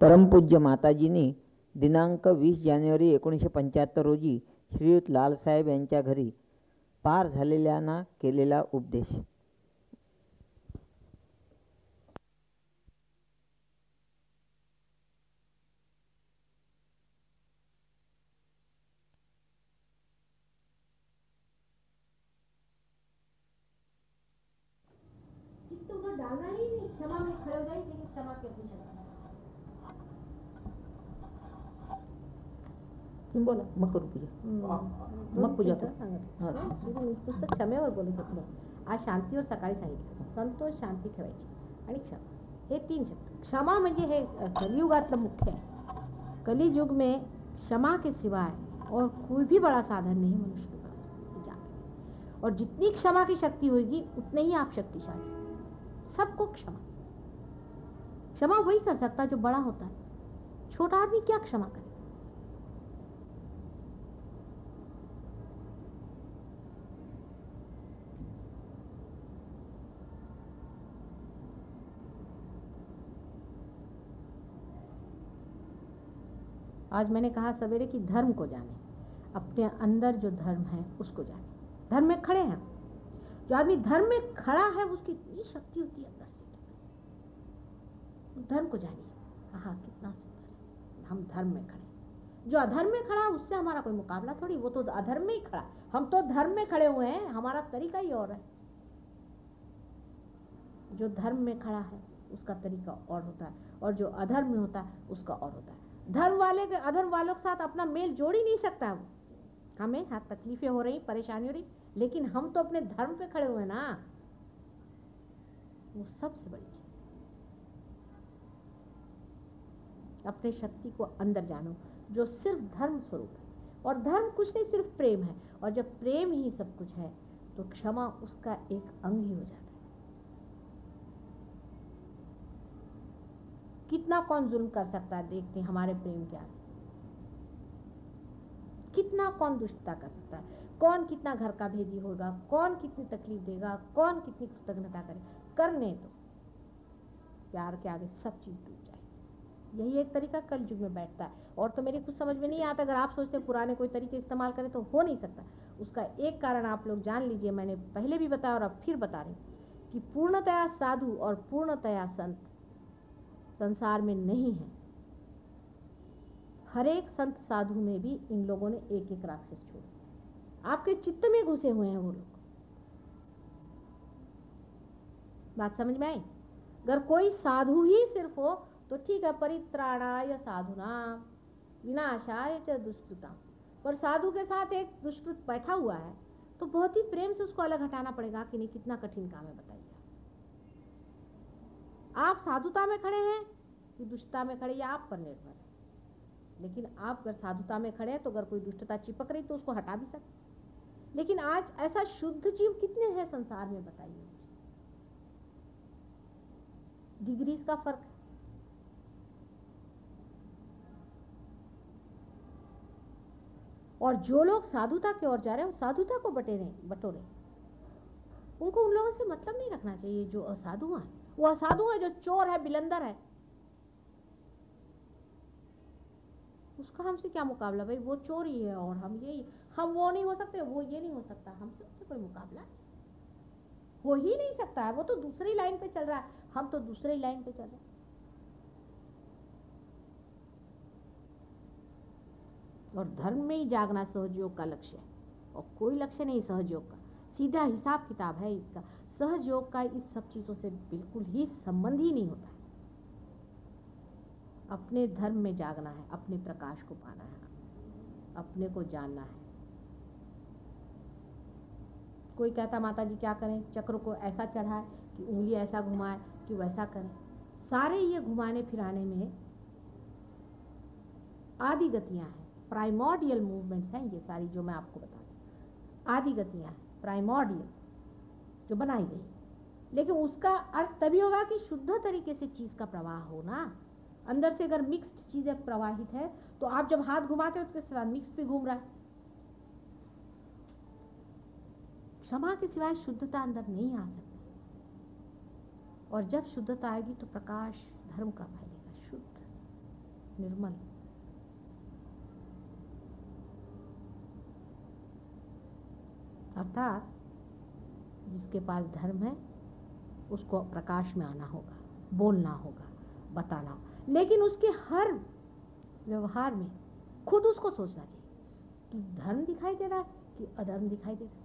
परमपूज्य माताजींनी दिनांक वीस जानेवारी एकोणीसशे पंच्याहत्तर रोजी श्रीयुत लालसाहेब यांच्या घरी पार झालेल्यांना केलेला उपदेश. तुम्ही बोला मग करू पूजा मग पूजा कर. सांगत। हा. हा, पुस्तक क्षमेवर बोलत होतो आज शांतीवर सकाळी सांगितलं संतोष शांती ठेवायची आणि क्षमा। हे तीन शब्द। क्षमा म्हणजे हे कलियुगातलं मुख्य आहे। कलियुग में क्षमा के सिवाय और कोई भी बड़ा साधन नहीं मनुष्य के पास। और जितनी क्षमा की शक्ति होगी उतने ही आप शक्तिशाली सबको क्षमा। क्षमा वही कर सकता है जो बड़ा होता है। छोटा आदमी क्या क्षमा करे? आज मैंने कहा सवेरे कि धर्म को जाने, अपने अंदर जो धर्म है उसको जाने। धर्म में खड़े हैं। जो आदमी धर्म में खड़ा है, उसकी इतनी शक्ति होती है, अंदर से उस धर्म को जानिए कहा कितना सुंदर हम धर्म में खड़े जो अधर्म में खड़ा है उससे हमारा कोई मुकाबला थोड़ी, वो तो अधर्म में ही खड़ा हम तो धर्म में खड़े हुए हैं, हमारा तरीका ही और है। जो धर्म में खड़ा है, उसका तरीका और होता है। और जो अधर्म में होता है, उसका और होता है। धर्म वाले के, अधर्म वालों के साथ अपना मेल जोड़ ही नहीं सकता वो हमें हाँ तकलीफें हो रही, परेशानी हो रही, लेकिन हम तो अपने धर्म पे खड़े हुए ना। वो सबसे बड़ी चीज़। अपने शक्ति को अंदर जानो, जो सिर्फ़ धर्म स्वरूप है। और धर्म कुछ नहीं, सिर्फ़ प्रेम है। और जब प्रेम ही सब कुछ है तो क्षमा उसका एक अंग ही हो जाता है कितना कौन जुल्म कर सकता है देखते हैं हमारे प्रेम के आगे। कितना कौन दुष्टता कर सकता है? कौन कितना घर का भेदी होगा? कौन कितनी तकलीफ़ देगा? कौन कितनी कृतज्ञता करे? करने तो प्यार के आगे सब चीज़ डूब जाए। यही एक तरीका कल युग में बैठता है। और तो मेरी कुछ समझ में नहीं आता। अगर आप सोचते पुराने कोई तरीके इस्तेमाल करें तो हो नहीं सकता। उसका एक कारण आप लोग जान लीजिए। मैंने पहले भी बताया और अब फिर बता रही कि पूर्णतया साधु और पूर्णतया संत संसार में नहीं है। हर एक संत साधु में भी इन लोगों ने एक एक राक्षस छोड़े। आपके चित्त में घुसे हुए हैं वो लोग। बात समझ में आई? अगर कोई साधु ही सिर्फ़ हो तो ठीक है, परित्राणाय साधुना विनाशाय च दुष्कृता पर साधु के साथ एक दुष्कृत बैठा हुआ है तो बहुत ही प्रेम से उसको अलग हटाना पड़ेगा कि नहीं, कितना कठिन काम है बताइए आप साधुता में खड़े हैं कि दुष्टता में खड़े आप पर निर्भर है। लेकिन आप अगर साधुता में खड़े हैं तो अगर कोई दुष्टता चिपक रही तो उसको हटा भी सकते लेकिन आज ऐसा शुद्ध जीव कितने हैं संसार में, बताइए मुझे। डिग्रीज का फ़र्क है। और जो लोग साधुता की ओर जा रहे हैं साधुता को बटे बटेरे बटोरे। उनको उन लोगों से मतलब नहीं रखना चाहिए, जो असाधु हैं। वो असाधु है जो चोर है, बिलंदर है। उसका हमसे क्या मुकाबला? भाई, वो चोर ही है और हम यही हम वो नहीं हो सकते, वो ये नहीं हो सकता। हमसे उससे कोई मुकाबला हो ही नहीं सकता है। वो तो दूसरी लाइन पे चल रहा है। हम तो दूसरी लाइन पे चल रहे हैं। और धर्म में ही जागना सहयोग का लक्ष्य है। और कोई लक्ष्य नहीं सहयोग का। सीधा हिसाब किताब है इसका। सहयोग का इस सब चीज़ों से बिल्कुल ही संबंध ही नहीं होता है। अपने धर्म में जागना है, अपने प्रकाश को पाना है, अपने को जानना है। कोई कहता माता जी क्या करें? चक्र को ऐसा चढ़ाए कि उंगली ऐसा घुमाए कि वैसा करें। सारे ये घुमाने फिराने में आदि गतियाँ हैं। प्राइमोडियल मूवमेंट्स हैं ये सारी जो मैं आपको बता रही आदि गतियाँ हैं प्राइमोडियल जो बनाई गई लेकिन उसका अर्थ तभी होगा कि शुद्ध तरीके से चीज़ का प्रवाह हो ना। अंदर से अगर मिक्स्ड चीज़ें प्रवाहित है तो आप जब हाथ घुमाते हो तो मिक्स भी घूम रहा है। क्षमा के सिवाय शुद्धता अंदर नहीं आ सकती। और जब शुद्धता आएगी तो प्रकाश धर्म का फैलेगा, शुद्ध, निर्मल। अर्थात जिसके पास धर्म है, उसको प्रकाश में आना होगा, बोलना होगा, बताना। होगा लेकिन उसके हर व्यवहार में खुद उसको सोचना चाहिए। कि धर्म दिखाई दे रहा है कि अधर्म दिखाई दे रहा है?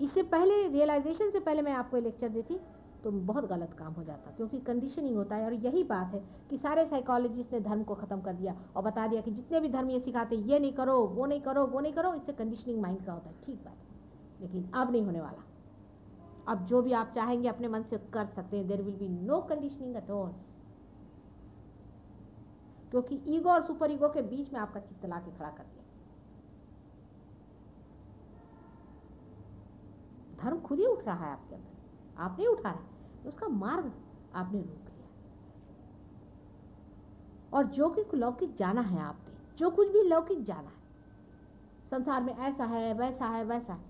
इससे पहले रियलाइजेशन से पहले मैं आपको लेक्चर देती तो बहुत गलत काम हो जाता, क्योंकि कंडीशनिंग होता है और यही बात है कि सारे साइकोलॉजिस्ट ने धर्म को ख़त्म कर दिया और बता दिया कि जितने भी धर्म ये सिखाते ये नहीं करो, वो नहीं करो, वो नहीं करो, इससे कंडीशनिंग माइंड का होता है। ठीक बात है। लेकिन अब नहीं होने वाला। अब जो भी आप चाहेंगे, अपने मन से कर सकते हैं। There will be no conditioning at all क्योंकि ईगो और सुपर ईगो के बीच में आपका चित्त ला के खड़ा कर दिया। धर्म खुद ही उठ रहा है आपके अंदर। आप नहीं उठा रहे। उसका मार्ग आपने रोक लिया। और जो कि लौकिक जाना है आपने, जो कुछ भी लौकिक जाना है, संसार में ऐसा है, वैसा है वैसा है,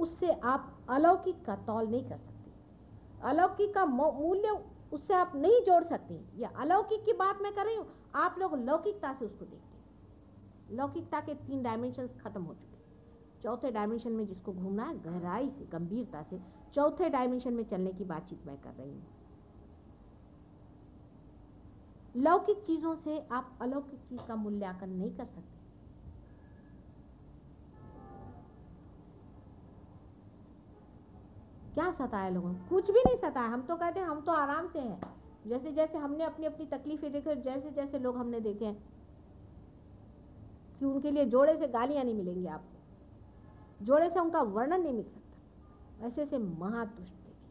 उससे आप अलौकिक का तौल नहीं कर सकते। अलौकिक का मूल्य उससे आप नहीं जोड़ सकते। या अलौकिक की बात मैं कर रही हूँ, आप लोग लौकिकता से उसको देखते हैं। लौकिकता के तीन डायमेंशन खत्म हो चुके चौथे डायमेंशन में जिसको घूमना है, गहराई से, गंभीरता से चौथे डायमेंशन में चलने की बातचीत मैं कर रही हूँ। लौकिक चीज़ों से आप अलौकिक चीज़ का मूल्यांकन नहीं कर सकते। क्या सताया लोगों को कुछ भी नहीं सताया। हम तो कहते हैं, हम तो आराम से हैं। जैसे जैसे हमने अपनी अपनी तकलीफें देखे, जैसे जैसे लोग हमने देखे हैं, कि उनके लिए जोड़े से गालियाँ नहीं मिलेंगी आपको। जोड़े से उनका वर्णन नहीं मिल सकता। ऐसे ऐसे महादुष्ट देखे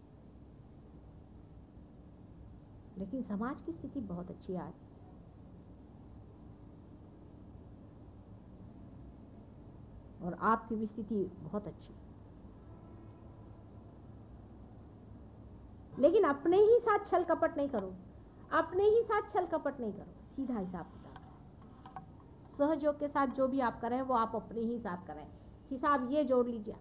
लेकिन समाज की स्थिति बहुत अच्छी आज और आपकी भी स्थिति बहुत अच्छी। लेकिन अपने ही साथ छल कपट नहीं करो। अपने ही साथ छल कपट नहीं करो। सीधा हिसाब किताब। सहयोग के साथ जो भी आप करें, वो आप अपने ही साथ करें। हिसाब ये जोड़ लीजिए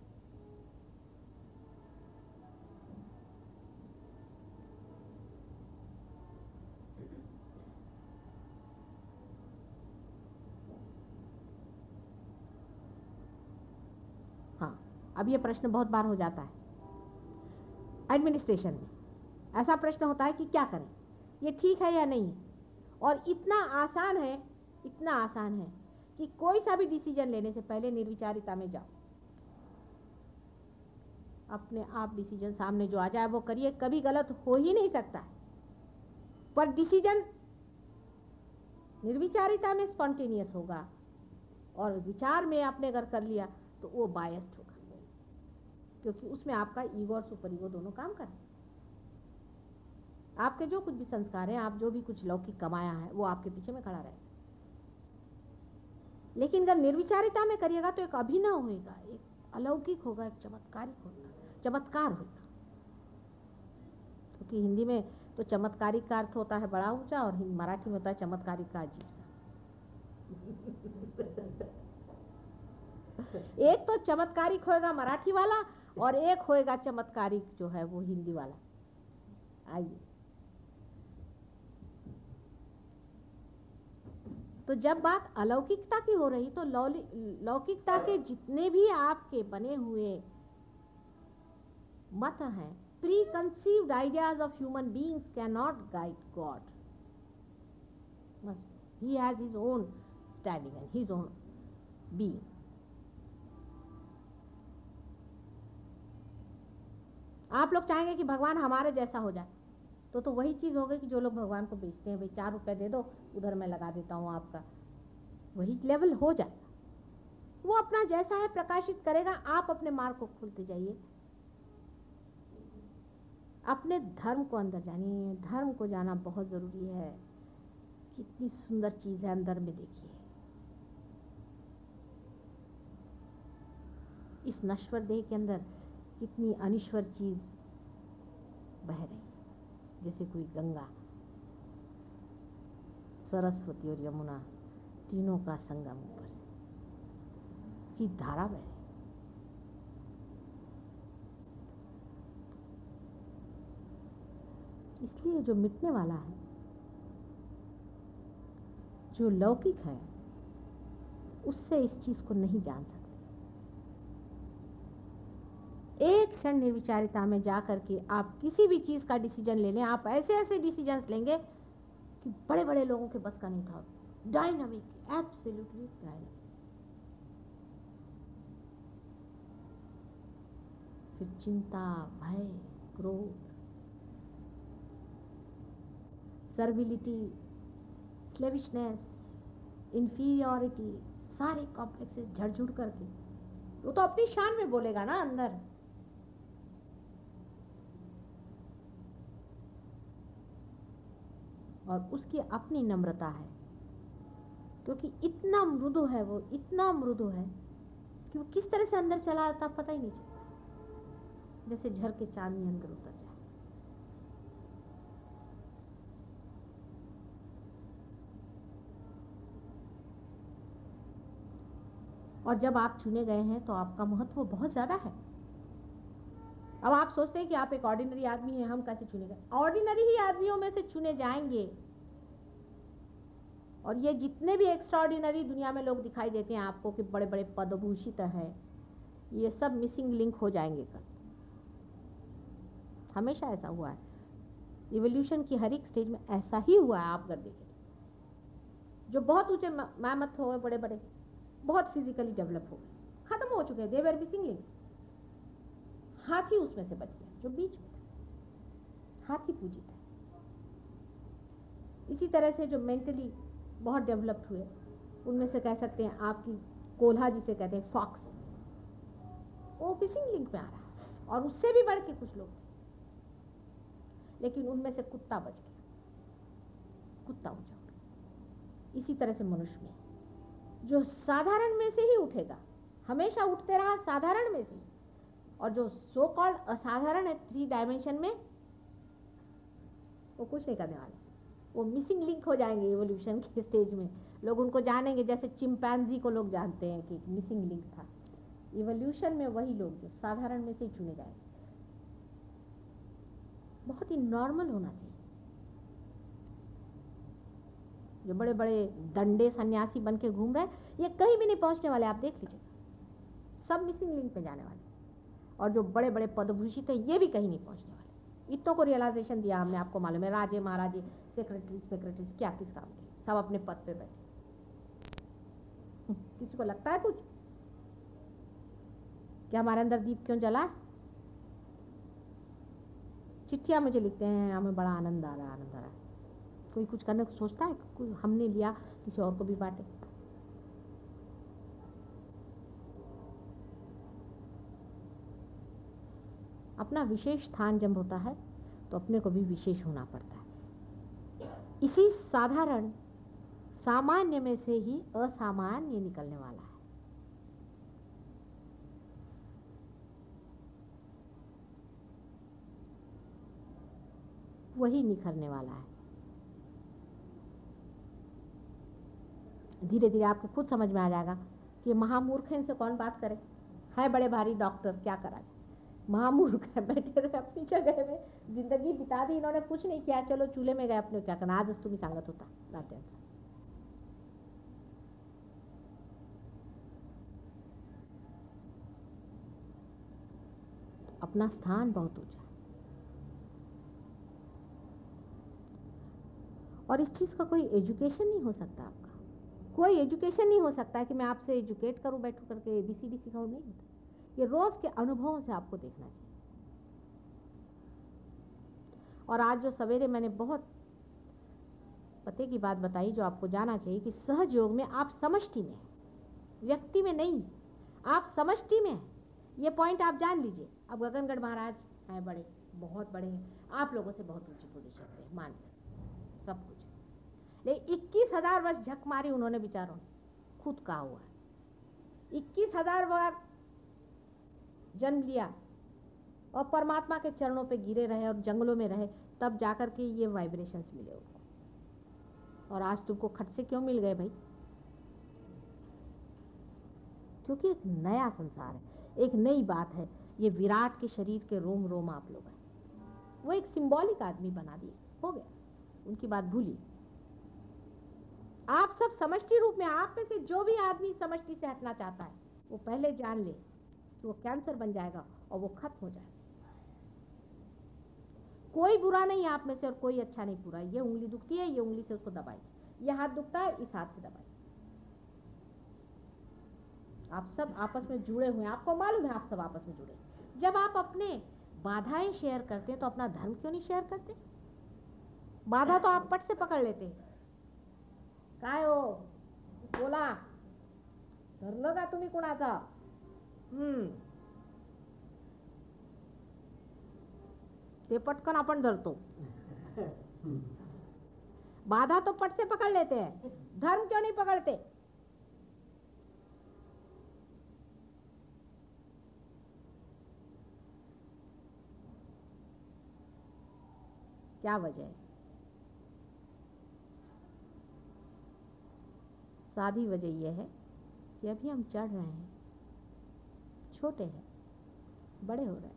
हाँ अब ये प्रश्न बहुत बार हो जाता है एडमिनिस्ट्रेशन में। ऐसा प्रश्न होता है कि क्या करें? ये ठीक है या नहीं? और इतना आसान है, इतना आसान है कि कोई सा भी डिसीज़न लेने से पहले निर्विचारिता में जाओ। अपने आप डिसीज़न सामने जो आ जाए, वो करिए। कभी गलत हो ही नहीं सकता। पर डिसीज़न निर्विचारिता में स्पॉन्टेनियस होगा। और विचार में आपने अगर कर लिया तो वो बायस्ड क्योंकि उसमें आपका ईगो और सुपर ईगो दोनों काम करें आपके जो कुछ भी संस्कार हैं, आप जो भी कुछ लौकिक कमाया है, वो आपके पीछे में खड़ा रहेगा लेकिन अगर निर्विचारिता में करिएगा तो एक अभिनव होगा एक अलौकिक होगा, एक चमत्कारिक होगा चमत्कार होगा क्योंकि हिंदी में तो चमत्कारिक का अर्थ होता है बड़ा ऊँचा और मराठी में होता है चमत्कारिक का अजीब सा। एक तो चमत्कारिक होएगा मराठी वाला और एक होएगा चमत्कारिक जो है वो हिंदी वाला। आइए। तो जब बात अलौकिकता की हो रही तो लौकिकता के जितने भी आपके बने हुए मत हैं preconceived ideas of human beings cannot guide God he has his own standing and his own being आप लोग चाहेंगे कि भगवान हमारे जैसा हो जाए। तो तो वही चीज़ हो गई कि जो लोग भगवान को बेचते हैं, भाई चार रुपए दे दो, उधर मैं लगा देता हूँ आपका। वही लेवल हो जाएगा वो अपना जैसा है प्रकाशित करेगा, आप अपने मार्ग को खुलते जाइए। अपने धर्म को अंदर जानिए। धर्म को जाना बहुत ज़रूरी है। कितनी सुंदर चीज़ है अंदर में देखिए। इस नश्वर देह के अंदर कितनी अनिश्वर चीज़ बह रही जैसे कोई गंगा, सरस्वती और यमुना तीनों का संगम ऊपर से उसकी धारा बह रही इसलिए जो मिटने वाला है, जो लौकिक है, उससे इस चीज़ को नहीं जान सकते। एक क्षण निर्विचारिता में जा करके आप किसी भी चीज़ का डिसीज़न ले लें। आप ऐसे ऐसे डिसीज़न लेंगे कि बड़े बड़े लोगों के बस का नहीं था। डायनामिक एब्सोल्युटली डायनामिक फिर चिंता, भय, क्रोध सर्विलिटी स्लेविशनेस इंफीरियोरिटी सारे कॉम्प्लेक्सेस झड़झुड़ करके। वो तो अपनी शान में बोलेगा ना अंदर। और उसकी अपनी नम्रता है। क्योंकि इतना मृदु है वो, इतना मृदु है कि वो किस तरह से अंदर चला आता पता ही नहीं चलता। जैसे झर के चांदनी अंदर उतर जाए। और जब आप चुने गए हैं तो आपका महत्व बहुत ज़्यादा है। अब आप सोचते हैं कि आप एक ऑर्डिनरी आदमी हैं, हम कैसे चुने गए? ऑर्डिनरी ही आदमियों में से चुने जाएँगे। और ये जितने भी एक्स्ट्राऑर्डिनरी दुनिया में लोग दिखाई देते हैं आपको कि बड़े बड़े पदभूषित है, ये सब मिसिंग लिंक हो जाएँगे कल। हमेशा ऐसा हुआ है। इवोल्यूशन की हर एक स्टेज में ऐसा ही हुआ है, आप अगर देखें जो बहुत ऊँचे मैमत हो गए बड़े बड़े बहुत फिजिकली डेवलप हो गए, खत्म हो चुके हैं दे वेर मिसिंग लिंक हाथी उसमें से बच गया, जो बीच में हाथी पूजित है। इसी तरह से जो मेंटली बहुत डेवलप्ड हुए। उनमें से कह सकते हैं आपकी कोल्हा जिसे कहते हैं फॉक्स वो मिसिंग लिंक में आ रहा है और उससे भी बढ़ के कुछ लोग लेकिन उनमें से कुत्ता बच गया। कुत्ता जाओगे इसी तरह से मनुष्य में। जो साधारण में से ही उठेगा, हमेशा उठते रहा साधारण में से और जो सो कॉल्ड असाधारण है थ्री डायमेंशन में, वो कुछ नहीं करने वाले। वो मिसिंग लिंक हो जाएँगे एवोल्यूशन के स्टेज में। लोग उनको जानेंगे, जैसे चिंपैंजी को लोग जानते हैं कि मिसिंग लिंक था। इवोल्यूशन में वही लोग जो साधारण में से चुने जाएँगे। बहुत ही नॉर्मल होना चाहिए। जो बड़े बड़े दंडे सन्यासी बन के घूम रहे हैं, ये कहीं भी नहीं पहुँचने वाले, आप देख लीजिए सब मिसिंग लिंक पे जाने वाले। और जो बड़े बड़े पदभूषित हैं, ये भी कहीं नहीं पहुँचने इतनों को रियलाइजेशन दिया हमने आपको मालूम है, राजे महाराजे सेक्रेटरी सेक्रेटरी क्या किस काम के, सब अपने पद पे बैठे। किसी को लगता है कुछ? क्या हमारे अंदर दीप क्यों जला? चिट्ठियाँ मुझे लिखते हैं, हमें बड़ा आनंद आ रहा है, आनंद आ रहा है। कोई कुछ करने को सोचता है? कोई हमने लिया, किसी और को भी बांटे। अपना विशेष स्थान जब होता है तो अपने को भी विशेष होना पड़ता है। इसी साधारण, सामान्य में से ही असामान्य निकलने वाला है। वही निखरने वाला है। धीरे धीरे आपको खुद समझ में आ जाएगा कि महामूर्ख इनसे कौन बात करे? है बड़े भारी डॉक्टर, क्या करा जाए? महामूर्ख है बैठे रहे अपनी जगह में। ज़िंदगी बिता दी, इन्होंने कुछ नहीं किया। चलो, चूल्हे में गए अपने क्या करना? आज तुम्हें सांगत होता, रात अपना स्थान बहुत ऊँचा और इस चीज़ का कोई एजुकेशन नहीं हो सकता आपका। कोई एजुकेशन नहीं हो सकता कि मैं आपसे एजुकेट करूँ, बैठू करके ए बी सी डी सिखाऊँ, नहीं होता। ये रोज़ के अनुभवों से आपको देखना चाहिए। और आज जो सवेरे मैंने बहुत पते की बात बताई जो आपको जाना चाहिए कि सहज योग में आप समष्टि में व्यक्ति में नहीं, आप समष्टि में ये पॉइंट आप जान लीजिए। अब गगनगढ़ महाराज हैं, बड़े, बहुत बड़े हैं। आप लोगों से बहुत ऊँची पोजीशन पे मान सब कुछ। लेकिन इक्कीस हज़ार वर्ष झक मारी उन्होंने विचारों खुद कहा हुआ है। इक्कीस हज़ार बार जन्म लिया और परमात्मा के चरणों पे गिरे रहे और जंगलों में रहे, तब जाकर के ये वाइब्रेशंस मिले उनको। और आज तुमको खट से क्यों मिल गए भाई? क्योंकि एक नया संसार है, एक नई बात है। ये विराट के शरीर के रोम रोम आप लोग हैं। वो एक सिंबॉलिक आदमी बना दिए, हो गया। उनकी बात भूलिए। आप सब समष्टि रूप में, आप में से जो भी आदमी समष्टि से हटना चाहता है, वो पहले जान ले। कि वो कैंसर बन जाएगा और वो खत्म हो जाएगा। कोई बुरा नहीं आप में से और कोई अच्छा नहीं बुरा। ये उंगली दुखती है, ये उंगली से उसको दबाई ये हाथ दुखता है, इस हाथ से दबाई आप सब आपस में जुड़े हुए हैं। आपको मालूम है आप सब आपस में जुड़े। जब आप अपने बाधाएँ शेयर करते हैं तो अपना धर्म क्यों नहीं शेयर करते? बाधा तो आप पट से पकड़ लेते हैं। काय हो? बोला। धरलं का तुम्ही कुणाचा? हम्म. ते पटकन आपण धरतो. बाधा तो पट से पकड़ लेते हैं. धर्म क्यों नहीं पकड़ते? क्या वजह है? सादी वजह यह है कि अभी हम चढ़ रहे हैं। छोटे हैं, बड़े हो रहे हैं,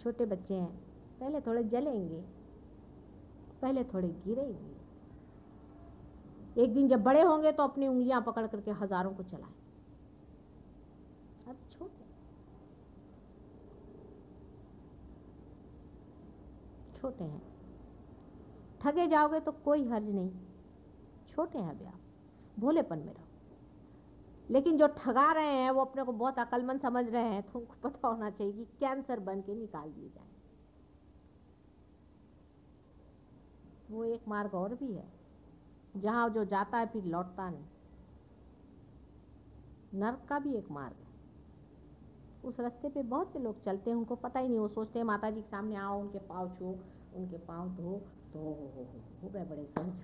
छोटे बच्चे हैं, पहले थोड़े जलेंगे, पहले थोड़े गिरेंगे। एक दिन जब बड़े होंगे तो अपनी उंगलियाँ पकड़ करके हज़ारों को चलाएँ। अब छोटे। छोटे हैं। ठगे जाओगे तो कोई हर्ज नहीं। छोटे हैं अभी आप। भोलेपन में रहो। लेकिन जो ठगा रहे हैं, वो अपने को बहुत अकलमंद समझ रहे हैं तो उनको पता होना चाहिए कि कैंसर बन के निकाल दिए जाए। वो एक मार्ग और भी है। जहाँ जो जाता है, फिर लौटता नहीं। नर्क का भी एक मार्ग है। उस रास्ते पे बहुत से लोग चलते हैं, उनको पता ही नहीं, वो सोचते हैं माता जी के सामने आओ, उनके पाँव छो, उनके पाँव धो तो हो हो हो हो गए बड़े संत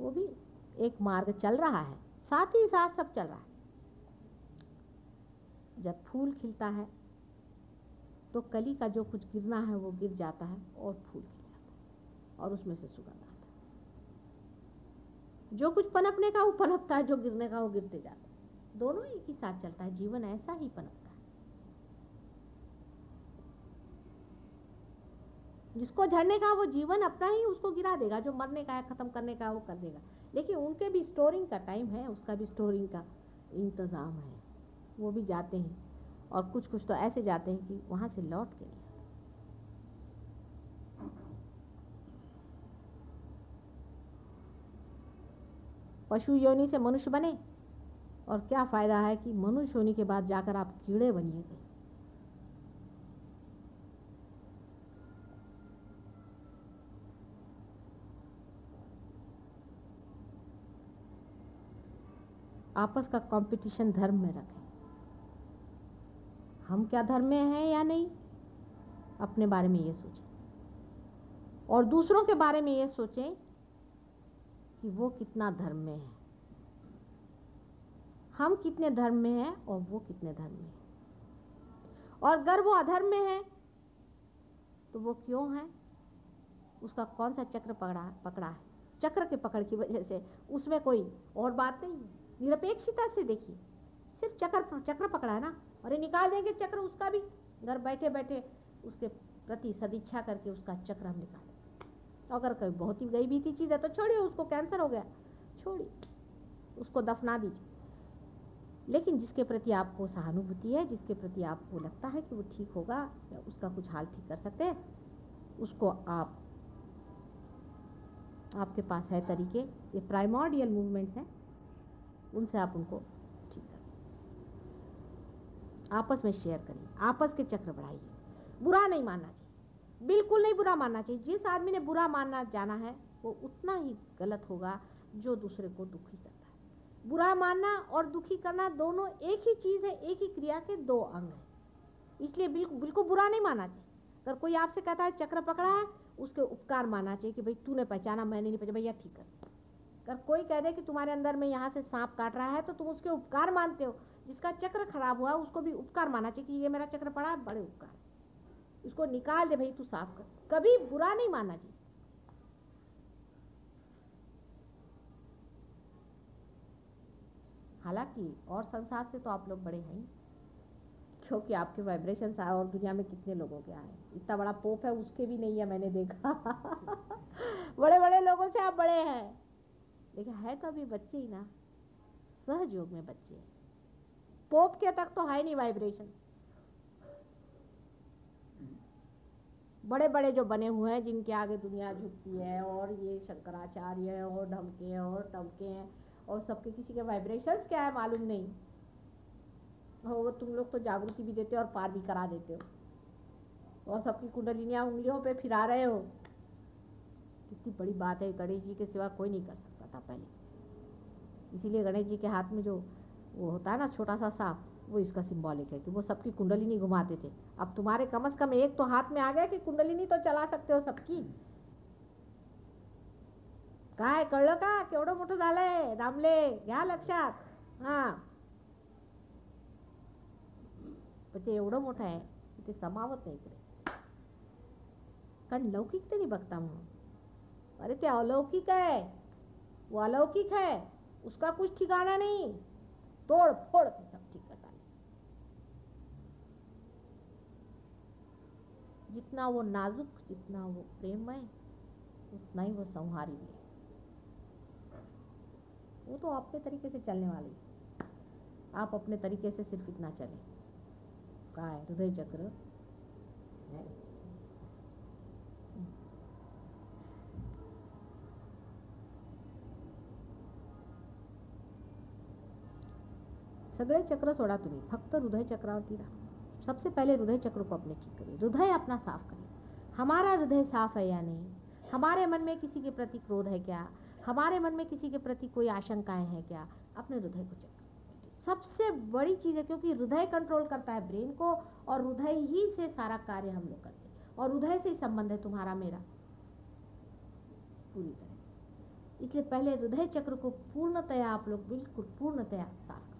वो भी एक मार्ग चल रहा है, साथ ही साथ सब चल रहा है। जब फूल खिलता है तो कली का जो कुछ गिरना है, वो गिर जाता है और फूल खिल जाता है और उसमें से सुगंध आता है। जो कुछ पनपने का, वो पनपता है, जो गिरने का, वो गिरते जाता है। दोनों एक ही साथ चलता है, जीवन ऐसा ही पनपता है। जिसको झड़ने का, वो जीवन अपना ही उसको गिरा देगा, जो मरने का है, खत्म करने का है, वो कर देगा। लेकिन उनके भी स्टोरिंग का टाइम है, उसका भी स्टोरिंग का इंतज़ाम है। वो भी जाते हैं और कुछ कुछ तो ऐसे जाते हैं कि वहाँ से लौट के नहीं पशु योनि से मनुष्य बने और क्या फ़ायदा है कि मनुष्य होने के बाद जाकर आप कीड़े बनिएगे आपस का कंपटीशन धर्म में रखें। हम क्या धर्म में हैं या नहीं? अपने बारे में ये सोचें। और दूसरों के बारे में ये सोचें कि वो कितना धर्म में है। हम कितने धर्म में हैं और वो कितने धर्म में है। और अगर वो अधर्म में है तो वो क्यों है? उसका कौन सा चक्र पकड़ा पकड़ा है? चक्र के पकड़ की वजह से उसमें कोई और बात नहीं है। निरपेक्षता से देखिए। सिर्फ़ चक्र चक्र पकड़ा है ना? और ये निकाल देंगे चक्र उसका भी। घर बैठे बैठे उसके प्रति सदिच्छा करके उसका चक्र हम निकाल। देंगे अगर कोई बहुत ही गई बीती चीज़ है तो छोड़िए, उसको कैंसर हो गया। छोड़िए, उसको दफना दीजिए। लेकिन जिसके प्रति आपको सहानुभूति है, जिसके प्रति आपको लगता है कि वो ठीक होगा या उसका कुछ हाल ठीक कर सकते हैं, उसको आप, आपके पास है तरीके। ये प्राइमोडियल मूवमेंट्स हैं। उनसे आप उनको, ठीक आपस में शेयर करिए, आपस के चक्र बढ़ाइए। बुरा नहीं मानना चाहिए। बिल्कुल नहीं बुरा मानना चाहिए। जिस आदमी ने बुरा मानना जाना है, वो उतना ही गलत होगा जो दूसरे को दुखी करता है। बुरा मानना और दुखी करना दोनों एक ही चीज़ है, एक ही क्रिया के दो अंग हैं। इसलिए बिल्कुल बिल्कुल बुरा नहीं मानना चाहिए। अगर कोई आपसे कहता है, चक्र पकड़ा है, उसके उपकार मानना चाहिए कि, भाई, तूने पहचाना, मैंने नहीं पहचाना। भैया, ठीक कर अगर कोई कह दे कि तुम्हारे अंदर में यहाँ से सांप काट रहा है तो तुम उसके उपकार मानते हो। जिसका चक्र खराब हुआ, उसको भी उपकार मानना चाहिए कि ये मेरा चक्र पड़ा, बड़े उपकार। इसको निकाल दे भाई, तू साफ़ कर। कभी बुरा नहीं मानना चाहिए। हालाँकि और संसार से तो आप लोग बड़े हैं क्योंकि आपके वाइब्रेशन आए और दुनिया में कितने लोगों के आए इतना बड़ा पोप है, उसके भी नहीं है मैंने देखा। बड़े बड़े लोगों से आप बड़े हैं। लेकिन है तो अभी बच्चे ही ना। सहज योग में बच्चे हैं। पोप के तक तो है नहीं वाइब्रेशन बड़े बड़े जो बने हुए हैं, जिनके आगे दुनिया झुकती है, और ये शंकराचार्य है, और ढमके और टमके हैं, और सबके किसी के वाइब्रेशंस क्या है मालूम नहीं। हो तुम लोग तो जागृति भी देते हो और पार भी करा देते हो। और सबकी कुंडलिनियाँ उंगलियों पे फिरा रहे हो। कितनी बड़ी बात है, गणेश जी के सिवा कोई नहीं कर सकता। था पहले। इसीलिए गणेश जी के हाथ में जो वो होता है ना छोटा सा सांप, वो इसका सिंबॉलिक है, कि वो सबकी कुंडलिनी घुमाते थे। अब तुम्हारे कम से कम एक तो हाथ में आ गया कि कुंडलिनी तो चला सकते हो सबकी। काय कळलं का? केवढं मोठं झालंय दामले घ्या लक्षात हा। पण ते एवढं मोठं आहे ते समावत नाही इकडे कारण लौकिकतेने बघता म्हणून अरे ते अलौकिक है? वो अलौकिक है, उसका कुछ ठिकाना नहीं। तोड़ फोड़ के सब ठीक कर डाले जितना वो नाजुक, जितना वो प्रेमय उतना ही वो संहारी है। वो तो अपने तरीके से चलने वाली आप अपने तरीके से सिर्फ़ इतना चलें। काय, हृदय चक्र? है। सगळे चक्र सोडा तुम्ही. फक्त हृदय चक्रावरती रहा. सबसे पहले हृदय चक्र को अपने ठीक करिए. हृदय अपना साफ़ करिए. हमारा हृदय साफ़ है या नहीं? हमारे मन में किसी के प्रति क्रोध है क्या? हमारे मन में किसी के प्रति कोई आशंकाएँ हैं क्या? अपने हृदय को चेक सबसे बड़ी चीज़ है क्योंकि हृदय कंट्रोल करता है ब्रेन को और हृदय ही से सारा कार्य हम लोग करते हैं. और हृदय से ही संबंध है तुम्हारा, मेरा. पूरी तरह. इसलिए पहले हृदय चक्र को पूर्णतया आप लोग बिल्कुल पूर्णतया साफ़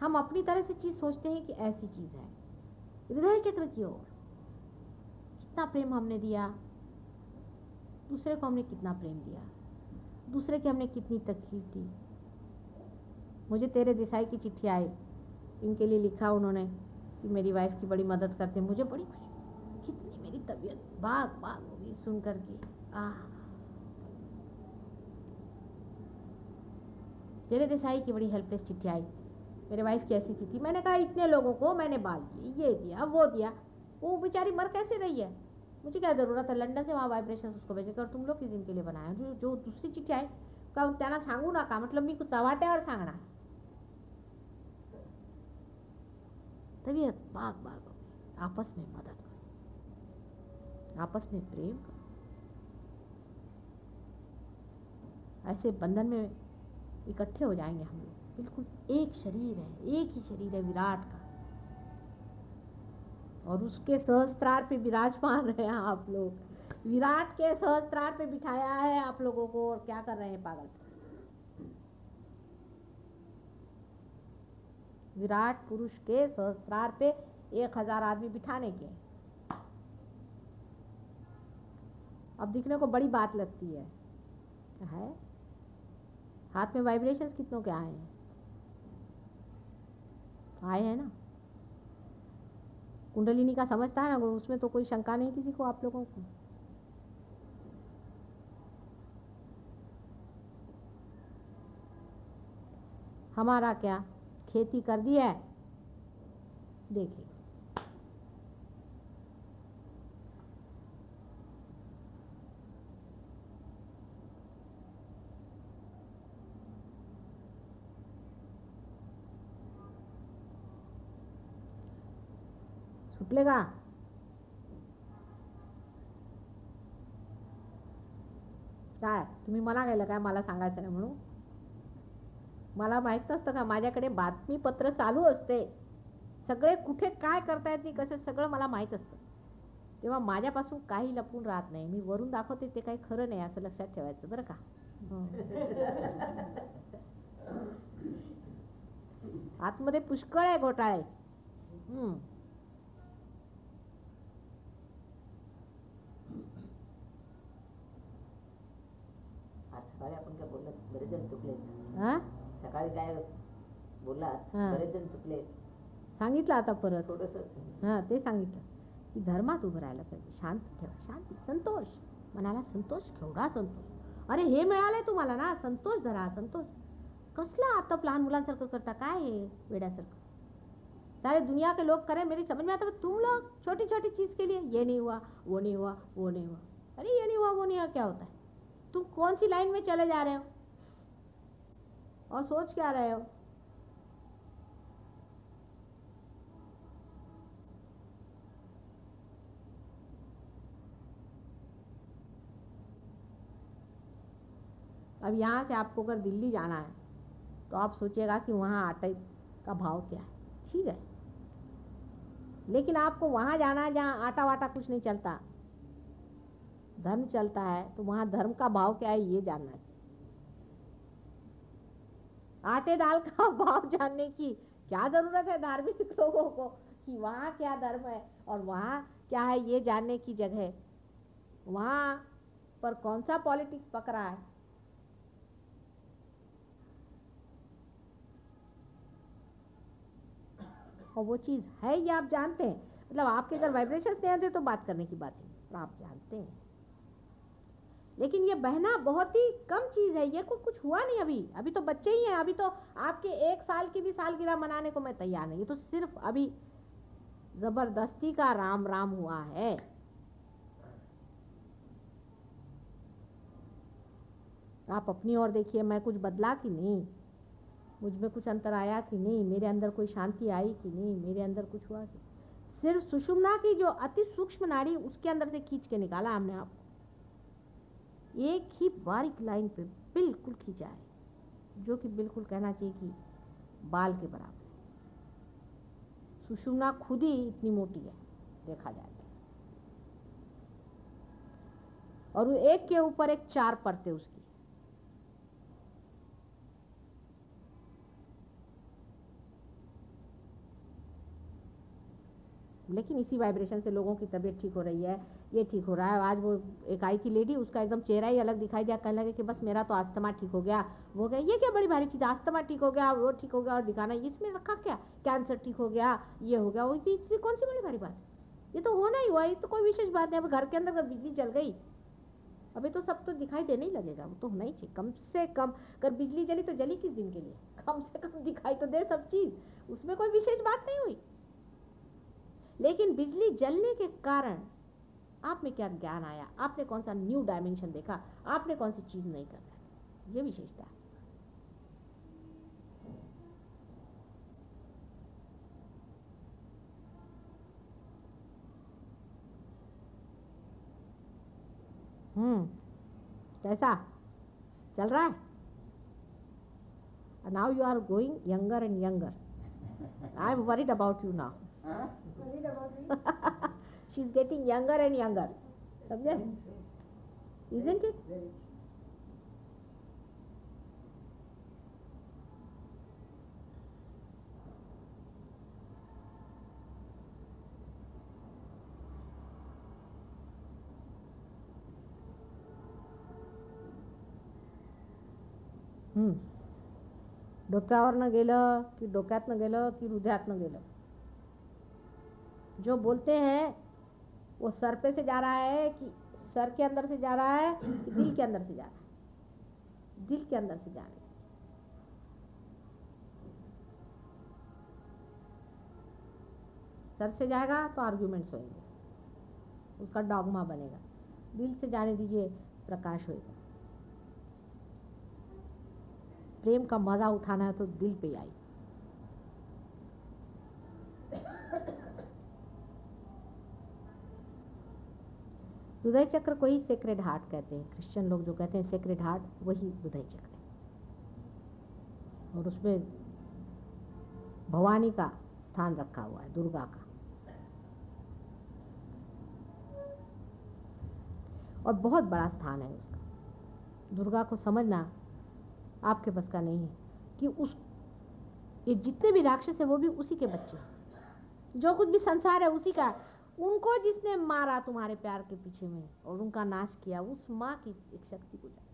हम अपनी तरह से चीज़ सोचते हैं कि ऐसी चीज़ है। हृदय चक्र की ओर। कितना प्रेम हमने दिया। दूसरे को हमने कितना प्रेम दिया। दूसरे की हमने कितनी तकलीफ़ दी। मुझे तेरे देसाई की चिट्ठी आई। इनके लिए लिखा उन्होंने कि मेरी वाइफ की बड़ी मदद करते मुझे बड़ी खुशी। कितनी मेरी तबीयत बाग बाग हो गई सुन करके। आह। तेरे देसाई की बड़ी हेल्पलेस चिट्ठी आई। मेरे वाइफ की ऐसी स्थिति। मैंने कहा, इतने लोगों को मैंने बाल दिए, ये दिया, वो दिया। वो बेचारी मर कैसे रही है? मुझे क्या ज़रूरत है? लंडन से वहाँ वाइब्रेशन उसको भेजे तर तुम लोग किस दिन के लिए बनाया जो जो दुसरी चिठ्ठी आहे का त्यांना सांगू नका म्हटलं मी चव्हाट्यावर सांगणार तबीयत बाग बाग आपस में मदद करो। आपस में प्रेम करो। ऐसे बंधन में इकट्ठे हो जाएँगे हम लोग। बिल्कुल एक शरीर है, एक ही शरीर है विराट का। और उसके सहस्त्रार पे विराजमान रहे हैं आप लोग। विराट के सहस्त्रार पे बिठाया है आप लोगों को और क्या कर रहे हैं पागल? विराट पुरुष के सहस्त्रार पे एक हज़ार आदमी बिठाने के। अब दिखने को बड़ी बात लगती है। है? हाथ में वाइब्रेशंस कितनों के आए हैं? आए हैं ना। कुंडलिनी का समझता है ना उसमें तो कोई शंका नहीं किसी को, आप लोगों को। हमारा क्या खेती कर दी है? देखिए। सुटले का? काय? तुम्ही मला गेलं काय? मला सांगायचं नाही म्हणून? मला माहीत नसतं का? माझ्याकडे बातमीपत्र चालू असते. सगळे कुठे काय करतायत मी कसं? सगळं मला माहीत असतं. तेव्हा माझ्यापासून काही लपून राहत नाही. मी वरून दाखवते ते काही खरं नाही असं लक्षात ठेवायचं बरं का? हं. आतमध्ये पुष्कळ आहे घोटाळे. सकाळी आपण काय बोललात बरेच जण चुकले. हा? सकाळी काय बोललात हा. बरेच जण चुकले. सांगितलं आता परत. थोडंसं. हां ते सांगितलं. की धर्मात उभं राहायला पाहिजे. शांत ठेवा. शांती संतोष. मनाला संतोष केवढा संतोष. अरे हे मिळालंय तुम्हाला ना? संतोष धरा संतोष. कसला आता लहान मुलांसारखं करता? काय हे वेड्यासारखं? सारे दुनिया के लोग करें मेरी समझ में आता है, तुम लोग? छोटी छोटी चीज़ के लिए ये नहीं हुआ वो नहीं हुआ वो नहीं हुआ. अरे ये नहीं हुआ वो नहीं हुआ. क्या होता है? तुम कौन सी लाइन में चले जा रहे हो? और सोच क्या रहे हो? अब यहाँ से आपको अगर दिल्ली जाना है तो आप सोचिएगा कि वहाँ आटे का भाव क्या है। ठीक है? लेकिन आपको वहाँ जाना है जहाँ आटा वाटा कुछ नहीं चलता। धर्म चलता है तो वहाँ धर्म का भाव क्या है, ये जानना चाहिए। आटे दाल का भाव जानने की क्या ज़रूरत है धार्मिक लोगों को कि वहाँ क्या धर्म है और वहाँ क्या है, ये जानने की जगह। वहाँ पर कौन सा पॉलिटिक्स पकड़ा है? और वो चीज़ है, ये आप जानते हैं। मतलब आपके अगर वाइब्रेशन नहीं आते तो बात करने की बात है आप जानते हैं। लेकिन ये बहना बहुत ही कम चीज़ है, ये को कुछ हुआ नहीं अभी। अभी तो बच्चे ही हैं, अभी तो आपके एक साल की भी सालगिरह मनाने को मैं तैयार नहीं ये तो सिर्फ़ अभी ज़बरदस्ती का राम राम हुआ है। आप अपनी ओर देखिए, मैं कुछ बदला कि नहीं? मुझमें कुछ अंतर आया कि नहीं? मेरे अंदर कोई शांति आई कि नहीं? मेरे अंदर कुछ हुआ कि सिर्फ़ सुषुम्ना की जो अति सूक्ष्म नाड़ी उसके अंदर से खींच के निकाला हमने आपको। एक ही बारीक लाइन पे बिल्कुल खींचा है, जो कि बिल्कुल कहना चाहिए कि बाल के बराबर है सुषुम्ना खुद ही इतनी मोटी है, देखा जाए तो। और वो एक के ऊपर एक चार परतें उसकी लेकिन इसी वाइब्रेशन से लोगों की तबीयत ठीक हो रही है ये ठीक हो रहा है। आज वो एक आई थी लेडी, उसका एकदम चेहरा ही अलग दिखाई दिया। कहने लगे कि बस मेरा तो आस्थमा ठीक हो गया। वो गया ये क्या बड़ी भारी चीज़, आस्थमा ठीक हो गया, वो ठीक हो गया और दिखाना, इसमें रखा क्या? कैंसर ठीक हो गया, ये हो गया, वो इतनी कौन सी बड़ी भारी बात? ये तो होना ही हुआ, ये तो कोई विशेष बात नहीं, अब घर के अंदर अगर बिजली जल गई, अभी तो सब तो दिखाई देने ही लगेगा, वो तो होना ही चाहिए, कम से कम, अगर बिजली जली तो जली किस दिन के लिए? कम से कम दिखाई तो दे सब चीज़, उसमें कोई विशेष बात नहीं हुई। लेकिन बिजली जलने के कारण आप में क्या ज्ञान आया? आपने कौन सा न्यू डायमेंशन देखा? आपने कौन सी चीज़ नहीं करना? ये विशेषता है। हम्म कैसा? चल रहा है? Now you are going younger and younger I am worried about you now she is getting younger and younger. समझे isn't it? हम्म डोक्यावरनं गेलं की डोक्यातनं गेलं की हृदयातनं गेलं? जो बोलते हैं वो सर पे से जा रहा है कि सर के अंदर से जा रहा है कि दिल के अंदर से जा रहा है? दिल के अंदर से जा रहा है। सर से जाएगा तो आर्ग्यूमेंट्स होंगे उसका डॉगमा बनेगा। दिल से जाने दीजिए, प्रकाश होएगा। प्रेम का मज़ा उठाना है तो दिल पे आई हृदय चक्र को ही सेक्रेड हार्ट कहते हैं। क्रिश्चियन लोग जो कहते हैं सेक्रेड हार्ट वही हृदय चक्र है। और उसमें भवानी का स्थान रखा हुआ है, दुर्गा का। और बहुत बड़ा स्थान है उसका। दुर्गा को समझना आपके बस का नहीं है कि उस, ये जितने भी राक्षस है, वो भी उसी के बच्चे हैं। जो कुछ भी संसार है, उसी का उनको जिसने मारा तुम्हारे प्यार के पीछे में और उनका नाश किया, उस माँ की एक शक्ति को जाए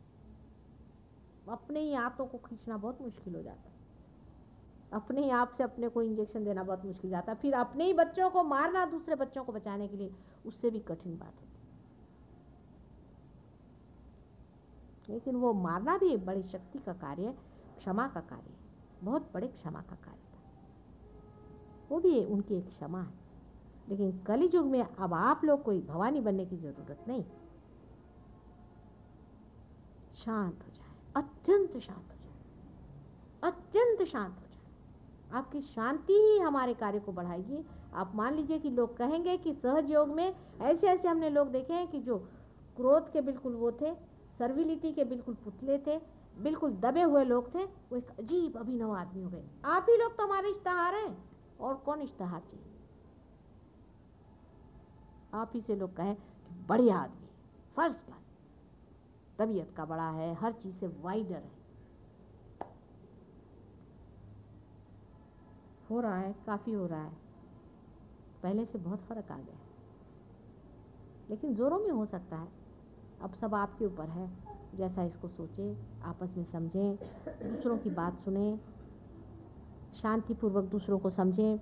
अपने ही हाथों को खींचना बहुत मुश्किल हो जाता है। अपने ही आप से अपने को इंजेक्शन देना बहुत मुश्किल जाता है। फिर अपने ही बच्चों को मारना, दूसरे बच्चों को बचाने के लिए, उससे भी कठिन बात होती लेकिन वो मारना भी बड़ी शक्ति का कार्य है, क्षमा का कार्य है। बहुत बड़े क्षमा का कार्य था। वो भी उनकी एक क्षमा है। लेकिन कली युग में अब आप लोग कोई भवानी बनने की ज़रूरत नहीं। शांत हो जाए, अत्यंत शांत हो जाए, अत्यंत शांत हो जाए। आपकी शांति ही हमारे कार्य को बढ़ाएगी। आप मान लीजिए कि लोग कहेंगे कि सहज योग में ऐसे ऐसे हमने लोग देखे हैं कि जो क्रोध के बिल्कुल वो थे, सर्विलिटी के बिल्कुल पुतले थे, बिल्कुल दबे हुए लोग थे, वो एक अजीब अभिनव आदमी हो गए। आप ही लोग तो हमारे इश्तहार हैं। और कौन इश्तहार चाहिए? आप ही से लोग कहें कि बढ़िया आदमी फ़र्स्ट क्लास तबीयत का बड़ा है, हर चीज़ से वाइडर है। हो रहा है, काफ़ी हो रहा है। पहले से बहुत फ़र्क आ गया लेकिन जोरों में हो सकता है। अब सब आपके ऊपर है। जैसा इसको सोचें, आपस में समझें, दूसरों की बात सुने, शांतिपूर्वक दूसरों को समझें,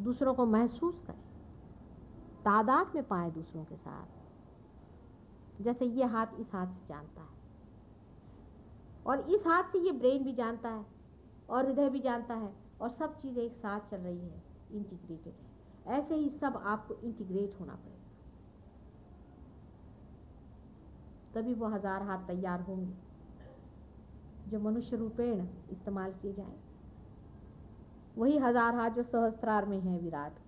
दूसरों को महसूस करें। तादाद में पाए दूसरों के साथ। जैसे ये हाथ इस हाथ से जानता है। और इस हाथ से ये ब्रेन भी जानता है, और हृदय भी जानता है, और सब चीज़ें एक साथ चल रही है इंटीग्रेटेड है। ऐसे ही सब आपको इंटीग्रेट होना पड़ेगा। तभी वो हज़ार हाथ तैयार होंगे, जो मनुष्य रूपेण इस्तेमाल किए जाए। वही हज़ार हाथ जो सहस्त्रार में है, विराट।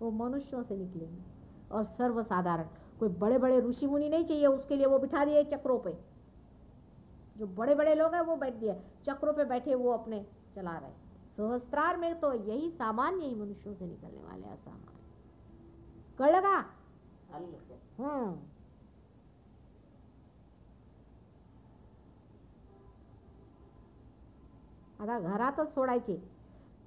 वो मनुष्यों से निकलेंगे। और सर्वसाधारण कोई बड़े बड़े ऋषि मुनि नहीं चाहिए उसके लिए वो बिठा दिए चक्रों पे। जो बड़े बड़े लोग हैं वो बैठ दिए। चक्रों पे बैठे वो अपने चला रहे। सहस्त्रार में तो यही सामान्य ही मनुष्यों से निकलने वाले असामान्य। कर लगा? हम्म। आता घरातच सोडायचे।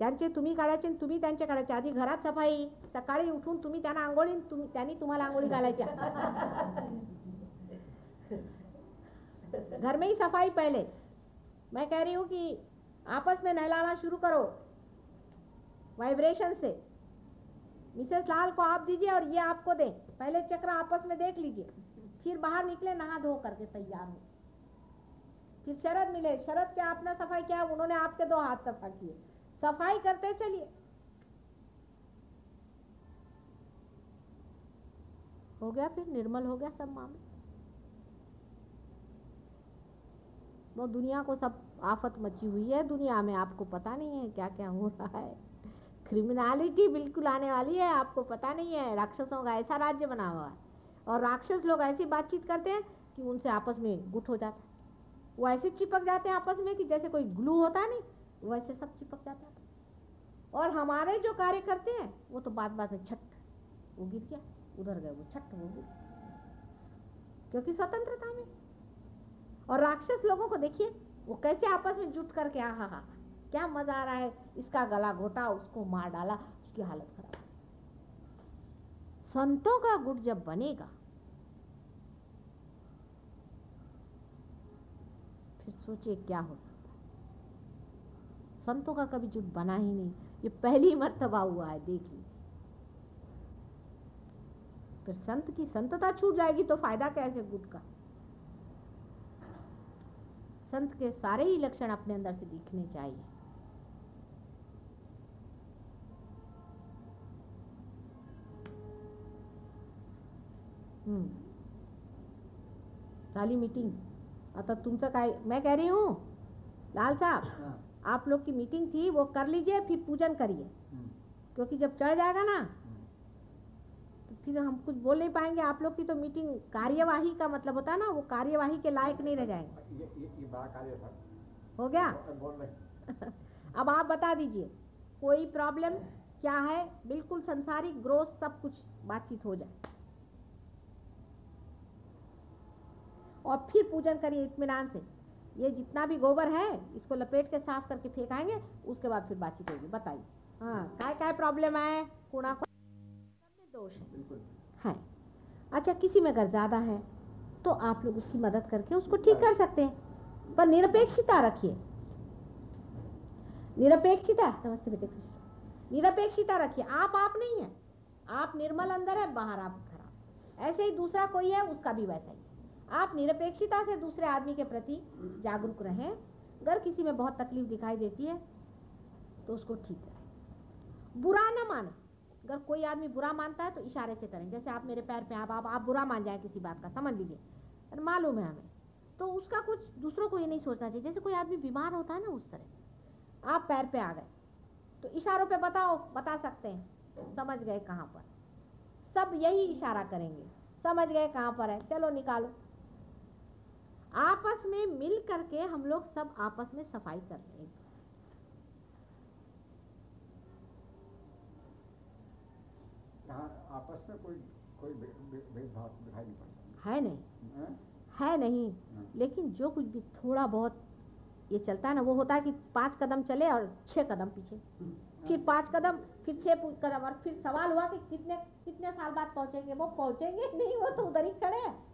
त्यांचे तुम्ही काढायचे आणि तुम्ही त्यांचे काढायचे आधी घरात सफ़ाई, सकाळी उठून तुम्ही त्यांना आंघोळी तुम्ही त्यांनी तुम्हाला आंघोळी घालायच्या. घर में ही सफ़ाई पहले. मैं कह रही हूँ कि आपस में नहलाना शुरू करो वाइब्रेशन से. मिसेस लाल को आप दीजिए और ये आपको दें. पहले चक्र आपस में देख लीजिए. फिर बाहर निकले, नहा धो करके तैयार हो. फिर शरद मिले. शरद क्या आपने सफ़ाई किया, उन्होंने आपके दो हाथ सफ़ा किए. सफ़ाई करते चलिए। हो गया फिर, निर्मल हो गया सब मामला। वो दुनिया को सब आफत मची हुई है, दुनिया में आपको पता नहीं है क्या क्या हो रहा है। क्रिमिनलिटी बिल्कुल आने वाली है, आपको पता नहीं है, राक्षसों का ऐसा राज्य बना हुआ है। और राक्षस लोग ऐसी बातचीत करते हैं कि उनसे आपस में गुट हो जाता है। वो ऐसे चिपक जाते हैं आपस में कि जैसे कोई ग्लू होता नहीं वैसे सब चिपक जाता था। और हमारे जो कार्य करते हैं, वो तो बात बात में छट, वो गिर गया, उधर गए, वो छट, वो गिर क्योंकि स्वतंत्रता में। और राक्षस लोगों को देखिए, वो कैसे आपस में जुट करके आ हा हा, क्या मज़ा आ रहा है, इसका गला घोटा, उसको मार डाला, उसकी हालत खराब। संतों का गुट जब बनेगा, फिर सोचिए क्या हो सकता संतों का कभी जुट बना ही नहीं। ये पहली मर्तबा हुआ है देख लीजिए। फिर संत की संतता छूट जाएगी तो फ़ायदा कैसे गुट का? संत के सारे ही लक्षण अपने अंदर से दिखने चाहिए। हम्म। झाली मीटिंग आता तुमचं काय मैं कह रही हूँ लाल साहब? हाँ, आप लोग की मीटिंग थी वो कर लीजिए फिर पूजन करिए। हम्म, क्योंकि जब चढ़ जाएगा ना हम्म, तो फिर हम कुछ बोल नहीं पाएँगे। आप लोग की तो मीटिंग कार्यवाही का मतलब होता है ना वो कार्यवाही के लायक नहीं रह जाएँगे। ये ये बड़ा हो गया? अब आप बता दीजिए कोई प्रॉब्लम क्या है? बिल्कुल संसारिक ग्रोथ सब कुछ बातचीत हो जाए। और फिर पूजन करिए इतमान से। ये जितना भी गोबर है इसको लपेट के साफ़ करके फेंकाएँगे उसके बाद फिर बातचीत होगी। बताइए। हाँ काय काय प्रॉब्लम है कूड़ा में दोष है। है। अच्छा किसी में अगर ज़्यादा है तो आप लोग उसकी मदद करके उसको ठीक कर सकते हैं। पर निरपेक्षता रखिए। निरपेक्षिता नमस्ते बेटे कृष्ण। निरपेक्षिता रखिए। आप आप नहीं है। आप निर्मल अंदर है बाहर आप खराब ऐसे ही दूसरा कोई है उसका भी वैसा है। आप निरपेक्षिता से दूसरे आदमी के प्रति जागरूक रहें। अगर किसी में बहुत तकलीफ़ दिखाई देती है तो उसको ठीक करें। बुरा ना माने। अगर कोई आदमी बुरा मानता है तो इशारे से करें। जैसे आप मेरे पैर पे आप आप, आप बुरा मान जाए किसी बात का समझ लीजिए। मालूम है हमें। तो उसका कुछ दूसरों को ये नहीं सोचना चाहिए। जैसे कोई आदमी बीमार होता है ना उस तरह से। आप पैर पे आ गए। तो इशारों पे बताओ बता सकते हैं। समझ गए कहाँ पर। सब यही इशारा करेंगे। समझ गए कहाँ पर है। चलो निकालो। आपस में मिल करके हम लोग सब आपस में सफ़ाई कर रहे हैं। आपस में कोई कोई भेदभाव दिखाई नहीं पड़ता। है नहीं। हैं? है नहीं। हाँ। लेकिन जो कुछ भी थोड़ा बहुत ये चलता है ना वो होता है कि पाँच कदम चले और छह कदम पीछे। फिर पाँच कदम फिर छह कदम और फिर सवाल हुआ कि कितने कितने साल बाद पहुँचेंगे? वो पहुँचेंगे नहीं वो तो उधर ही खड़े हैं।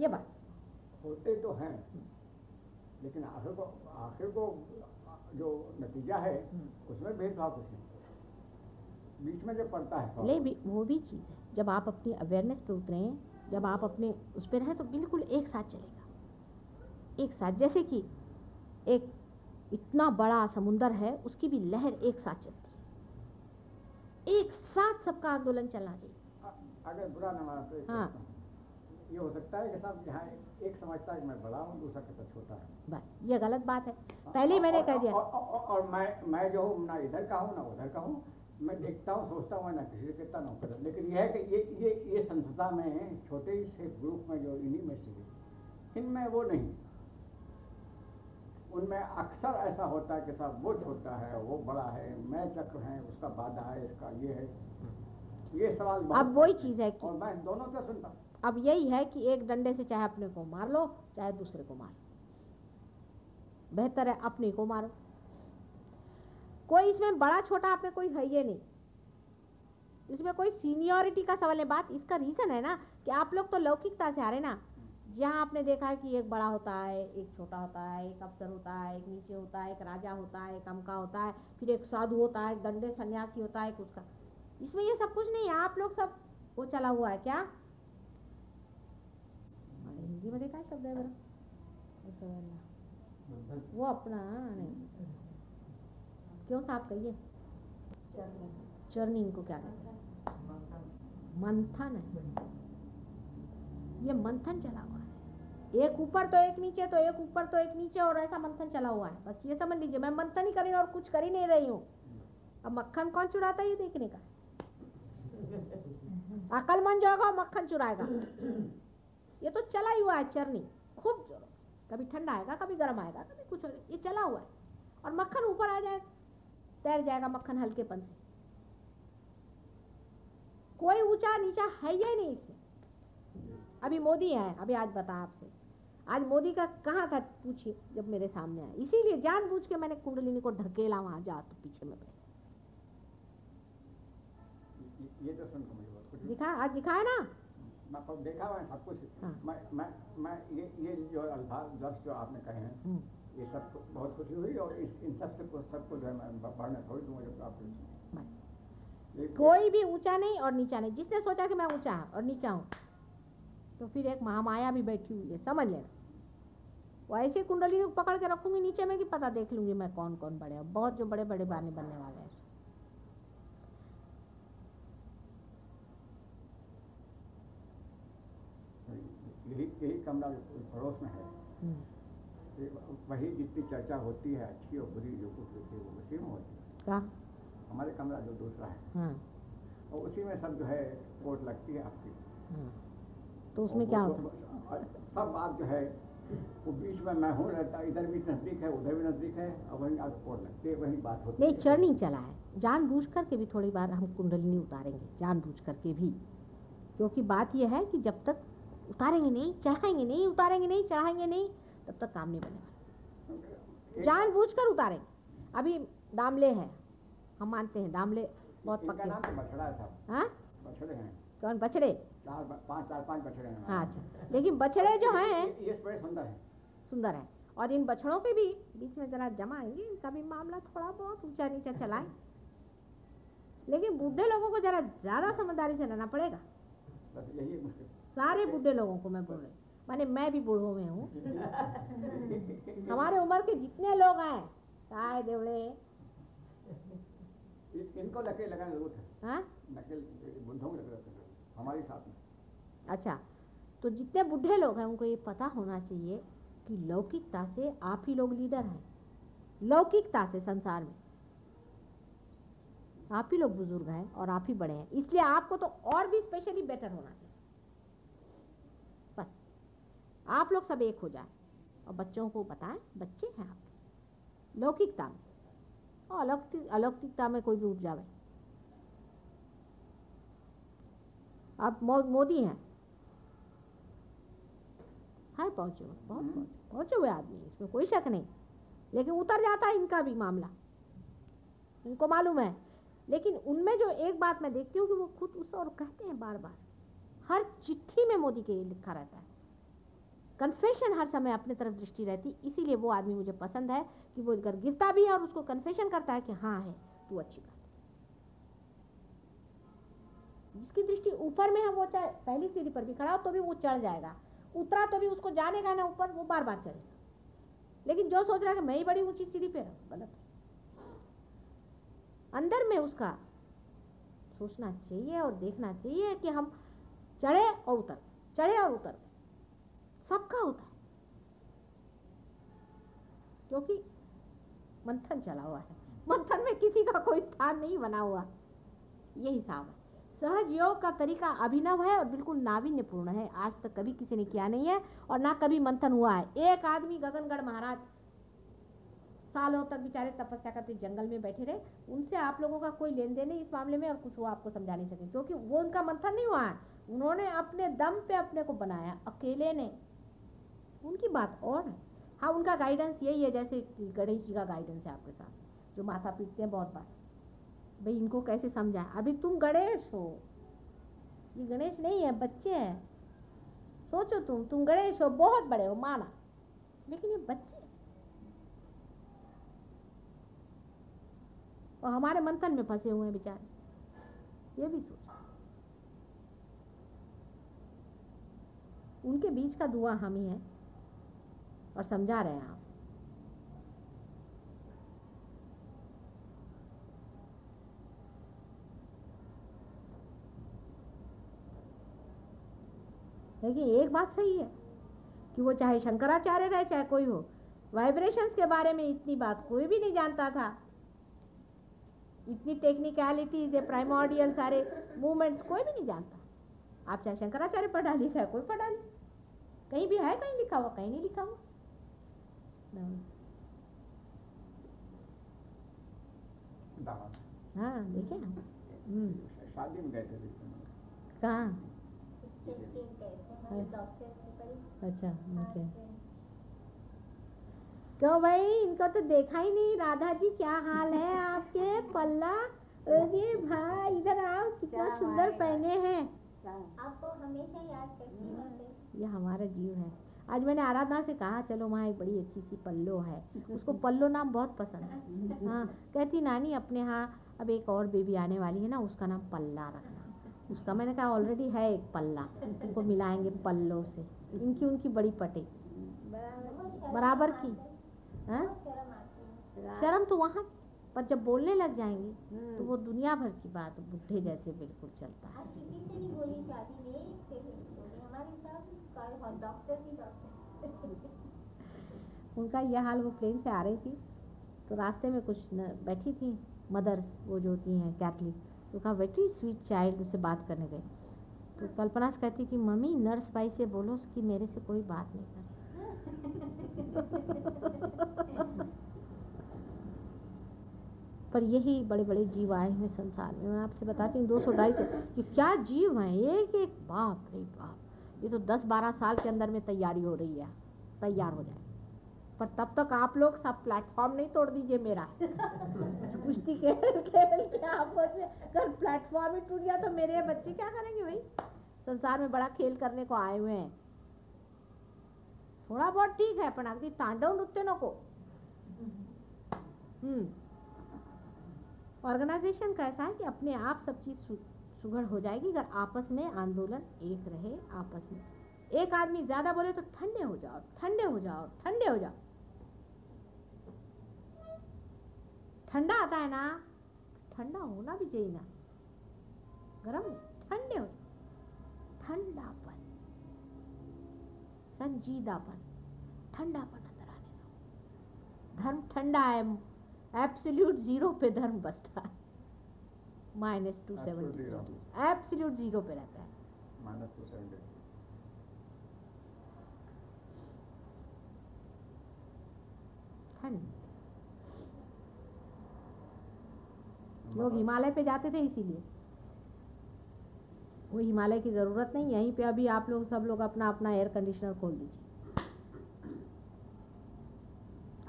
ये बात। होते तो हैं लेकिन आखिर को आखिर को जो नतीजा है उसमें भेदभाव कुछ नहीं। बीच में जो पड़ता है भी वो भी चीज़ है। जब आप अपनी अवेयरनेस पे उतरे जब आप अपने उस पर रहें तो बिल्कुल एक साथ चलेगा। एक साथ जैसे कि एक इतना बड़ा समुंदर है उसकी भी लहर एक साथ चलती है। एक साथ सबका आंदोलन चलना चाहिए। अगर बुरा न माना तो हाँ। हूँ, ये हो सकता है कि साहब जहाँ एक समझता है कि मैं बड़ा हूँ दूसरा कहता छोटा है। बस ये गलत बात है। पहले ही मैंने कह दिया। और, और, और, और मैं मैं जो हूँ ना इधर का हूँ ना उधर का हूँ। मैं देखता हूँ सोचता हूँ ना किसी से कहता ना कहता लेकिन यह है कि ये ये ये संस्था में छोटे से ग्रुप में जो इन्हीं में से इनमें वो नहीं। उनमें अक्सर ऐसा होता है कि साहब वो छोटा है वो बड़ा है मैं चक्र है उसका बाधा है इसका ये है। ये सवाल अब वही चीज़ है कि और मैं दोनों का सुनता हूँ। अब यही है कि एक डंडे से चाहे अपने को मार लो, चाहे दूसरे को मार बेहतर है अपने को मारो। कोई इसमें बड़ा छोटा आप में कोई है ये नहीं। इसमें कोई सीनियरिटी का सवाल है। बात इसका रीजन है ना कि आप लोग तो लौकिकता से आ रहे ना। जहाँ आपने देखा है कि एक बड़ा होता है, एक छोटा होता है, एक अफसर होता है, एक नीचे होता है, एक राजा होता है, एक अमका होता है, फिर एक साधु होता है, एक दंडे सन्यासी होता है कुछ का इसमें ये सब कुछ नहीं है। आप लोग सब वो चला हुआ है क्या? अरे हिंदी में शब्द है बड़ा ऐसा वाला। वो अपना, नहीं. क्यों साफ़ कहिए चर्निंग को क्या कहते मंथन है। ये मंथन चला हुआ है। एक ऊपर तो एक नीचे तो एक ऊपर तो एक नीचे, और ऐसा मंथन चला हुआ है। बस ये समझ लीजिए, मैं मंथन ही कर और कुछ कर ही नहीं रही हूँ। अब मक्खन कौन चुराता है ये देखने का? अकलमंद जो होगा मक्खन चुराएगा। ये तो चला ही हुआ है चरनी खूब जोरों। कभी ठंडा आएगा कभी गर्म आएगा कभी कुछ ये चला हुआ है। और मक्खन ऊपर आ जाए तैर जाएगा मक्खन हल्केपन से। कोई ऊँचा नीचा है ही नहीं इसमें। अभी मोदी है अभी आज बता आपसे। आज मोदी का कहाँ था पूछिए जब मेरे सामने आया इसीलिए जान जानबूझ के मैंने कुंडलिनी को ढकेला वहाँ जा तो पीछे में बैठ। दिखा आज दिखाया ना? मैं सब देखा हुआ है सब कुछ। हाँ। मैं मैं मैं ये ये जो अल्फाज लफ्ज जो आपने कहे हैं हम्म, ये सब बहुत खुशी हुई और इस इन सबसे कुछ सब कुछ जो है मैं बढ़ने थोड़ी दूँगा जब आप कोई भी ऊँचा नहीं और नीचा नहीं। जिसने सोचा कि मैं ऊँचा और नीचा हूँ तो फिर एक महामाया भी बैठी हुई है समझ लेना वो ऐसी कुंडली पकड़ के रखूँगी नीचे में कि पता देख लूँगी मैं कौन कौन बड़े हैं। बहुत जो बड़े बड़े बाने बनने वाले हैं। यही यही कमरा पड़ोस में है। हम्म, वही जितनी चर्चा होती है अच्छी और बुरी जो कुछ होती है वो उसी में होती है। हमारे कमरा जो दूसरा है। हाँ। और उसी में सब जो है कोट लगती है आपकी। हाँ। तो उसमें क्या होता है? सब बात जो है वो बीच में मैं हूँ रहता इधर भी नज़दीक है उधर भी नज़दीक है और वहीं आगे कोट लगती है वही बात होती नहीं है। चढ़नी चला है। जानबूझ करके भी थोड़ी बार हम कुंडलिनी उतारेंगे जानबूझ करके भी। क्योंकि बात यह है कि जब तक उतारेंगे नहीं चढ़ाएँगे नहीं उतारेंगे नहीं चढ़ाएँगे नहीं तब तक काम नहीं बनेगा। एक- जानबूझ कर उतारेंगे। अभी दामले हैं हम मानते हैं दामले बहुत पक्के नाम तो है साहब हाँ? बछड़े हैं। कौन बछड़े? चार पाँच चार पाँच बछड़े हैं। हाँ अच्छा। लेकिन बछड़े जो हैं सुंदर है। सुंदर है। और इन बछड़ों के भी बीच में जरा जमा आएँगे इनका भी मामला थोड़ा बहुत ऊँचा नीचा चलाए लेकिन बूढ़े लोगों को जरा ज़्यादा समझदारी से रहना पड़ेगा। बस यही सारे बूढ़े लोगों को मैं बोल रही हूँ। माने मैं भी बूढ़ों में हूँ। हमारे उम्र के जितने लोग हैं ताए देवड़े। इनको लके लगाने ज़रूरत है। हाँ? हमारे साथ में। अच्छा तो जितने बूढ़े लोग हैं उनको ये पता होना चाहिए कि लौकिकता से आप ही लोग लीडर हैं। लौकिकता से संसार में। आप ही लोग बुज़ुर्ग हैं और आप ही बड़े हैं। इसलिए आपको तो और भी स्पेशली बेटर होना चाहिए बस आप लोग सब एक हो जाए। और बच्चों को बताएँ बच्चे हैं आप। लौकिकता में। और अलौकिक अलौकिकता में कोई भी उठ जावे। आप मो, मोदी हैं। हाय पहुँचे हुए बहुत हम्म। पहुँचे हुए आदमी इसमें कोई शक नहीं। लेकिन उतर जाता है इनका भी मामला। इनको मालूम है। लेकिन उनमें जो एक बात मैं देखती हूँ कि वो खुद उस और कहते हैं बार बार हर चिट्ठी में मोदी के लिखा रहता है। कन्फेशन हर समय अपने तरफ़ दृष्टि रहती, इसीलिए वो आदमी मुझे पसंद है कि वो अगर गिरता भी है और उसको कन्फेशन करता है कि हाँ है, तू अच्छी बात जिसकी दृष्टि ऊपर में है, वो चाहे पहली सीढ़ी पर भी खड़ा हो तो भी वो चढ़ जाएगा। उतरा तो भी उसको जाने का ना ऊपर, वो बार बार चढ़ेगा। लेकिन जो सोच रहा है कि मैं ही बड़ी ऊँची सीढ़ी पे रहूँ, गलत अंदर में उसका सोचना चाहिए और देखना चाहिए कि हम चढ़े और उतर, चढ़े और उतर। सबका होता है। क्योंकि मंथन चला हुआ है। मंथन में किसी का कोई स्थान नहीं बना हुआ। ये हिसाब है। सहज योग का तरीका अभिनव है और बिल्कुल नाविन्यपूर्ण है। आज तक कभी किसी ने किया नहीं है और ना कभी मंथन हुआ है। एक आदमी गगनगढ़ महाराज सालों तक बेचारे तपस्या करते जंगल में बैठे रहे। उनसे आप लोगों का कोई लेन देन नहीं इस मामले में और कुछ वो आपको समझा नहीं सके। क्योंकि वो उनका मंथन नहीं हुआ है। उन्होंने अपने दम पे अपने को बनाया। अकेले ने उनकी बात और है। हाँ उनका गाइडेंस यही है, जैसे गणेश जी का गाइडेंस है आपके साथ, जो माथा पीटते हैं बहुत बार। भाई, इनको कैसे समझाएँ? अभी तुम गणेश हो। ये गणेश नहीं है, बच्चे हैं। सोचो तुम तुम गणेश हो, बहुत बड़े हो, माना। लेकिन ये बच्चे और हमारे मंथन में फंसे हुए हैं बेचारे। ये भी सोचो। उनके बीच का दुआ हम ही है। और समझा रहे हैं आपसे लेकिन एक बात सही है कि वो चाहे शंकराचार्य रहे, चाहे कोई हो वाइब्रेशंस के बारे में इतनी बात कोई भी नहीं जानता था। इतनी टेक्निकलिटीज है प्राइमोडियल सारे मूवमेंट्स कोई भी नहीं जानता। आप चाहे शंकराचार्य पढ़ा ली, चाहे कोई पढ़ा ली। कहीं भी है, कहीं लिखा हुआ, कहीं नहीं लिखा हुआ। हाँ देखे हम्म, शादी में गए थे कहाँ हमारे डॉक्टर से पड़ी अच्छा ओके। क्यों भाई? इनको तो देखा ही नहीं। राधा जी क्या हाल है आपके? पल्ला अरे भाई इधर आओ कितना सुंदर पहने हैं। आपको हमेशा याद करती ये हमारा जीव है। आज मैंने आराधना से कहा, चलो वहाँ एक बड़ी अच्छी सी पल्लो है। उसको पल्लो नाम बहुत पसंद है। हाँ कहती, नानी, अपने यहाँ अब एक और बेबी आने वाली है ना, उसका नाम पल्ला रखना। उसका मैंने कहा, ऑलरेडी है एक पल्ला उनको मिलाएँगे पल्लो से। इनकी, उनकी बड़ी पटे। बराबर की। है? शर्म तो वहाँ, पर जब बोलने लग जाएँगी तो वो दुनिया भर की बात बुढ़े जैसे बिल्कुल चलता है। उनका यह हाल वो प्लेन से आ रही थी तो रास्ते में कुछ न, बैठी थी मदर्स वो जो होती हैं कैथलिक तो कहा वेटी स्वीट चाइल्ड उससे बात करने गए तो कल्पना से कहती कि मम्मी नर्स भाई से बोलो कि मेरे से कोई बात नहीं करे। पर यही बड़े बड़े जीव आए हुए संसार में। मैं आपसे बताती हूँ दो सौ ढाई से कि क्या जीव हैं? एक एक बाप रे बाप। ये तो दस बारह साल के अंदर में तैयारी हो रही है। तैयार हो जाए। पर तब तक आप लोग सब प्लेटफॉर्म नहीं तोड़ दीजिए मेरा। कुश्ती खेल खेल के आपस में अगर प्लेटफॉर्म ही टूट गया तो मेरे बच्चे क्या करेंगे भाई? संसार में बड़ा खेल करने को आए हुए हैं। थोडा बहुत ठीक है पण अगदी तांडव नृत्य नको हम्म। ऑर्गेनाइजेशन का ऐसा है कि अपने आप सब चीज़ सु, सुघड़ हो जाएगी अगर आपस में आंदोलन एक रहे आपस में। एक आदमी ज़्यादा बोले तो ठंडे हो जाओ ठंडे हो जाओ ठंडे हो जाओ। ठंडा आता है ना ठंडा होना भी चाहिए ना। गरम ठंडे हो ठंडापन संजीदापन ठंडापन अंदर आने दो। धर्म ठंडा है एब्सोल्यूट ज़ीरो पे धर्म बसता है। Minus two. Seventy absolute zero पे रहता है। माइनस टू सेवेंटी ठंड लोग हिमालय पे जाते थे इसीलिए। वो हिमालय की ज़रूरत नहीं यहीं पे अभी आप लोग सब लोग अपना अपना एयर कंडीशनर खोल दीजिए।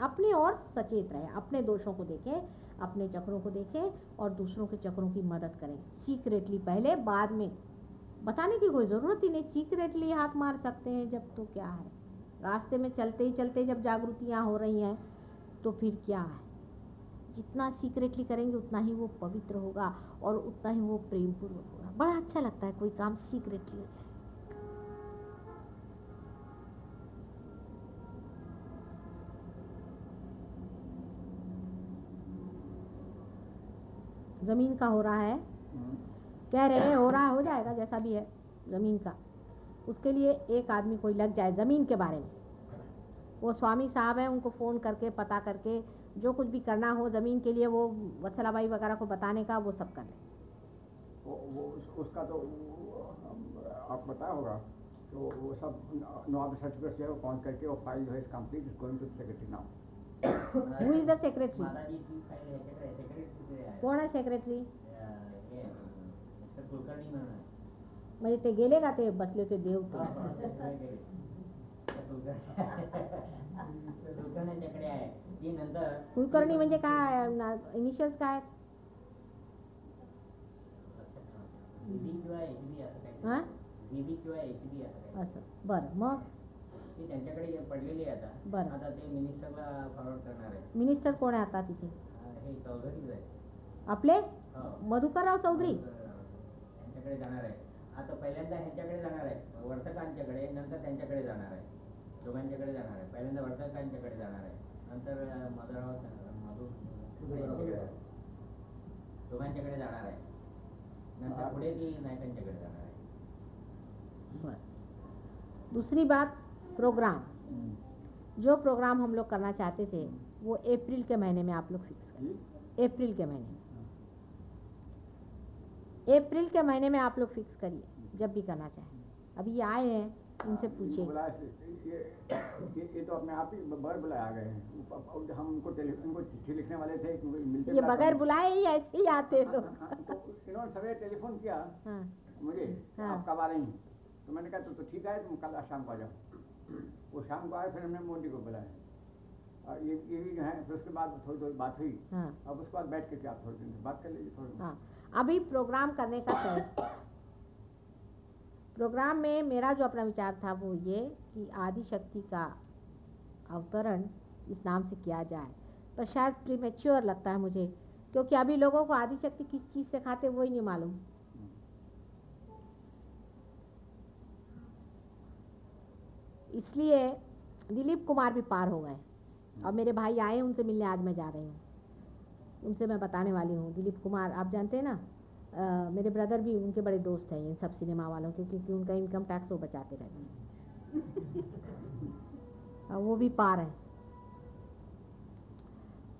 अपने और सचेत रहे अपने दोषों को देखें अपने चक्रों को देखें और दूसरों के चक्रों की मदद करें। सीक्रेटली पहले, बाद में। बताने की कोई ज़रूरत ही नहीं। सीक्रेटली हाथ मार सकते हैं, जब तो क्या है? रास्ते में चलते ही चलते जब जागृतियाँ हो रही हैं तो फिर क्या है? जितना सीक्रेटली करेंगे, उतना ही वो पवित्र होगा और उतना ही वो प्रेमपूर्वक होगा। बड़ा अच्छा लगता है कोई काम सीक्रेटली हो जाए। ज़मीन का हो रहा है। कह रहे हैं, हो रहा है, हो जाएगा, जैसा भी है, ज़मीन का। उसके लिए एक आदमी कोई लग जाए ज़मीन के बारे में। वो स्वामी साहब हैं, उनको फ़ोन करके, पता करके, जो कुछ भी करना हो ज़मीन के लिए, वो वत्सलाबाई वगैरह को बताने का, वो सब कर लें वो वो उस- उसका तो आप पता होगा तो वो सब नॉर्थ सर्टिफिकेट से वो पहुँच करके वो फ़ाइल जो है complete is secretary who is the secretary secretary कोण आहे सेक्रेटरी अं, हे आहे. म्हणजे ते गेले का ते बसले होते देव कुलकर्णी म्हणजे काय? इनिशियल्स काय हा? असं. बरं मग? ती त्यांच्याकडे पडलेली आहे आता. बरं. आता ते मिनिस्टरला फॉरवर्ड करणार आहे मिनिस्टर कोण आहे आता तिथे? अं, हे चौधरीच आहे आपले? हो. मधुकरराव चौधरी? त्यांच्याकडे जाणार आहे. आता पहिल्यांदा ह्यांच्याकडे जाणार आहे. वर्तकांच्याकडे नंतर त्यांच्याकडे जाणार आहे. दोघांच्याकडे जाणार आहे. पहिल्यांदा वर्तकांच्याकडे जाणार आहे. नंतर अं, मधुराव मधु यांच्याकडे दोघांच्याकडे जाणार आहे. नंतर पुढे ती नायकांच्याकडे जाणार आहे. बरं. दूसरी बात. प्रोग्राम। जो प्रोग्राम हम लोग करना चाहते थे वो अप्रैल के महीने में आप लोग फिक्स करिए अप्रैल के महीने। में अप्रैल के महीने में आप लोग फिक्स करिए जब भी करना चाहें। अभी ये आए हैं इनसे पूछिए। ये ये ये तो अपने आप ही बगैर बुलाए आ गए हैं। हम उनको टेलीफोन उनको चिट्ठी लिखने वाले थे मिलते ये बगैर बुलाए ही ऐसे ही आते हाँ, हाँ, तो इन्होंने सवेरे टेलीफोन किया हाँ। मुझे हाँ। आप कब आ रही हैं। तो मैंने कहा तो, तो ठीक है तुम कल शाम को आ जाओ। वो शाम को आए फिर हमने मोदी को बुलाया। और ये ये भी जो है फिर उसके बाद थोड़ी थोड़ी बात हुई। हाँ। अब उसके बाद बैठ के आप थोड़ी देर बात कर लीजिए थोड़ी हाँ। अभी प्रोग्राम करने का तय प्रोग्राम में मेरा जो अपना विचार था वो ये कि आदि शक्ति का अवतरण इस नाम से किया जाए। पर शायद प्रीमेच्योर लगता है मुझे क्योंकि अभी लोगों को आदि शक्ति किस चीज़ से खाते वो ही नहीं मालूम। इसलिए दिलीप कुमार भी पार हो गए। और मेरे भाई आए उनसे मिलने आज मैं जा रही हूँ। उनसे मैं बताने वाली हूँ। दिलीप कुमार आप जानते हैं ना अ, मेरे ब्रदर भी उनके बड़े दोस्त हैं इन सब सिनेमा वालों के क्योंकि उनका इनकम टैक्स वो बचाते रहते हैं। वो भी पार है।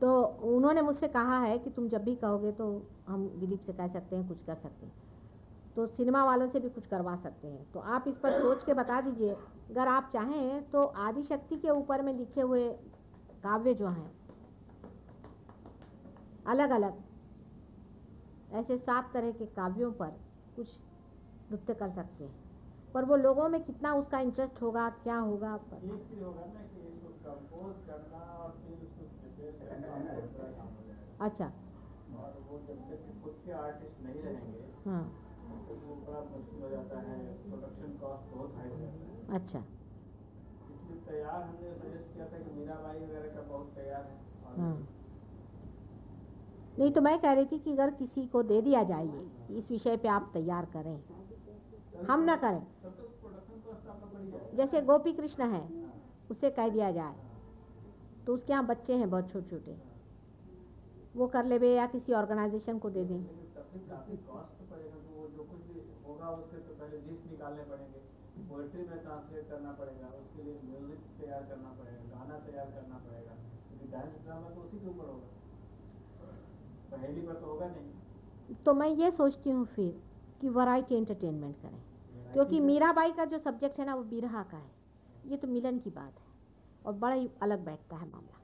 तो उन्होंने मुझसे कहा है कि तुम जब भी कहोगे तो हम दिलीप से कह सकते हैं कुछ कर सकते हैं। तो सिनेमा वालों से भी कुछ करवा सकते हैं। तो आप इस पर सोच के बता दीजिए। अगर आप चाहें तो आदिशक्ति के ऊपर में लिखे हुए काव्य जो हैं अलग अलग ऐसे सात तरह के काव्यों पर कुछ नृत्य कर सकते हैं। पर वो लोगों में कितना उसका इंटरेस्ट होगा क्या होगा अच्छा। और वो जब तक खुद के आर्टिस्ट नहीं रहेंगे हाँ। बड़ा मुश्किल हो जाता है प्रोडक्शन कॉस्ट बहुत हाई हो जाता है। अच्छा। इसलिए तैयार हमने सजेस्ट किया था कि मीराबाई वगैरह का बहुत तैयार है। हाँ। नहीं तो मैं कह रही थी कि अगर किसी को दे दिया जाए इस विषय पे आप तैयार करें। हम ना करें। तो जैसे गोपी कृष्ण है उसे कह दिया जाए। तो उसके यहाँ बच्चे हैं बहुत छोटे छोटे वो कर ले या किसी ऑर्गेनाइजेशन को दे दें लेकिन तब भी काफ़ी कॉस्ट तो पड़ेगा तो वो जो कुछ भी होगा उसके तो पहले लिस्ट निकालने पड़ेंगे। पोएट्री में ट्रांसलेट करना पड़ेगा उसके लिए म्यूज़िक तैयार करना पड़ेगा गाना तैयार करना पड़ेगा। क्योंकि डांस ड्रामा तो उसी के ऊपर होगा। पहली पर तो होगा नहीं। तो मैं ये सोचती हूँ फिर कि वैरायटी एंटरटेनमेंट करें। क्योंकि मीराबाई का जो सब्जेक्ट है ना वो बिरहा का है। ये तो मिलन की बात है। और बड़ा ही अलग बैठता है मामला।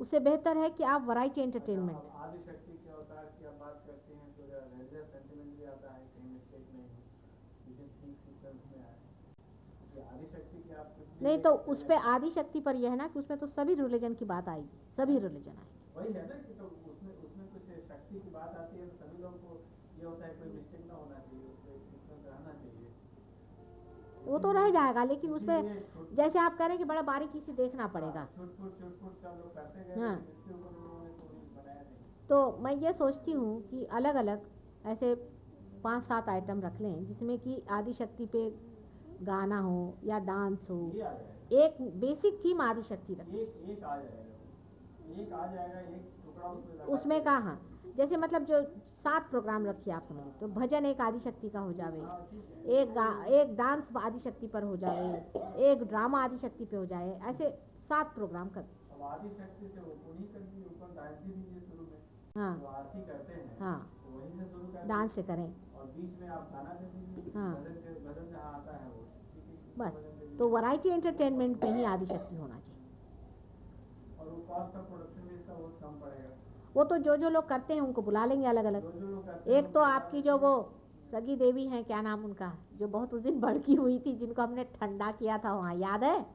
उससे बेहतर है कि आप वैरायटी एंटरटेनमेंट आदि शक्ति के अवतार की आप बात करते हैं तो रिलीजियस सेंटिमेंट भी आता है कहीं मिस्टेक नहीं हो लेकिन ठीक सीक्वेंस में आए ये आदि शक्ति की आप कुछ भी नहीं तो उस हैं। पे आदि शक्ति पर यह है ना कि उसमें तो सभी रिलीजन की बात आएगी सभी रिलीजन आएगी वही है ना कि तो उसमें उसमें कुछ शक्ति की बात आती है तो सभी लोगों को ये होता है कोई मिस्टेक ना होना चाहिए उसमें सीक्वेंस रहना चाहिए वो तो रह जाएगा लेकिन उसमें जैसे आप कह रहे हैं कि बड़ा बारीकी से देखना पड़ेगा हाँ। कोई बनाया नहीं तो मैं ये सोचती हूँ कि अलग अलग ऐसे पाँच सात आइटम रख लें जिसमें कि आदि शक्ति पे गाना हो या डांस हो एक बेसिक थीम आदि शक्ति रखें। उसमें कहा जैसे मतलब जो सात प्रोग्राम रखिए आप समझिए तो भजन एक आदि शक्ति का हो जावे। हाँ, है। एक एक डांस आदि शक्ति पर हो जावे। एक ड्रामा आदि शक्ति पे हो जाए ऐसे सात प्रोग्राम कर। से में। हाँ। हैं हाँ। तो डांस से करें। और बीच में आप गाना हाँ। बस। तो वैरायटी एंटरटेनमेंट में ही आदि शक्ति होना चाहिए। और वो कॉस्ट ऑफ़ प्रोडक्शन भी इसका बहुत कम पड़ेगा। वो तो जो जो लोग करते हैं उनको बुला लेंगे अलग अलग जो जो एक तो आपकी जो वो सगी देवी हैं क्या नाम उनका जो बहुत उस दिन भड़की हुई थी जिनको हमने ठंडा किया था वहाँ याद है?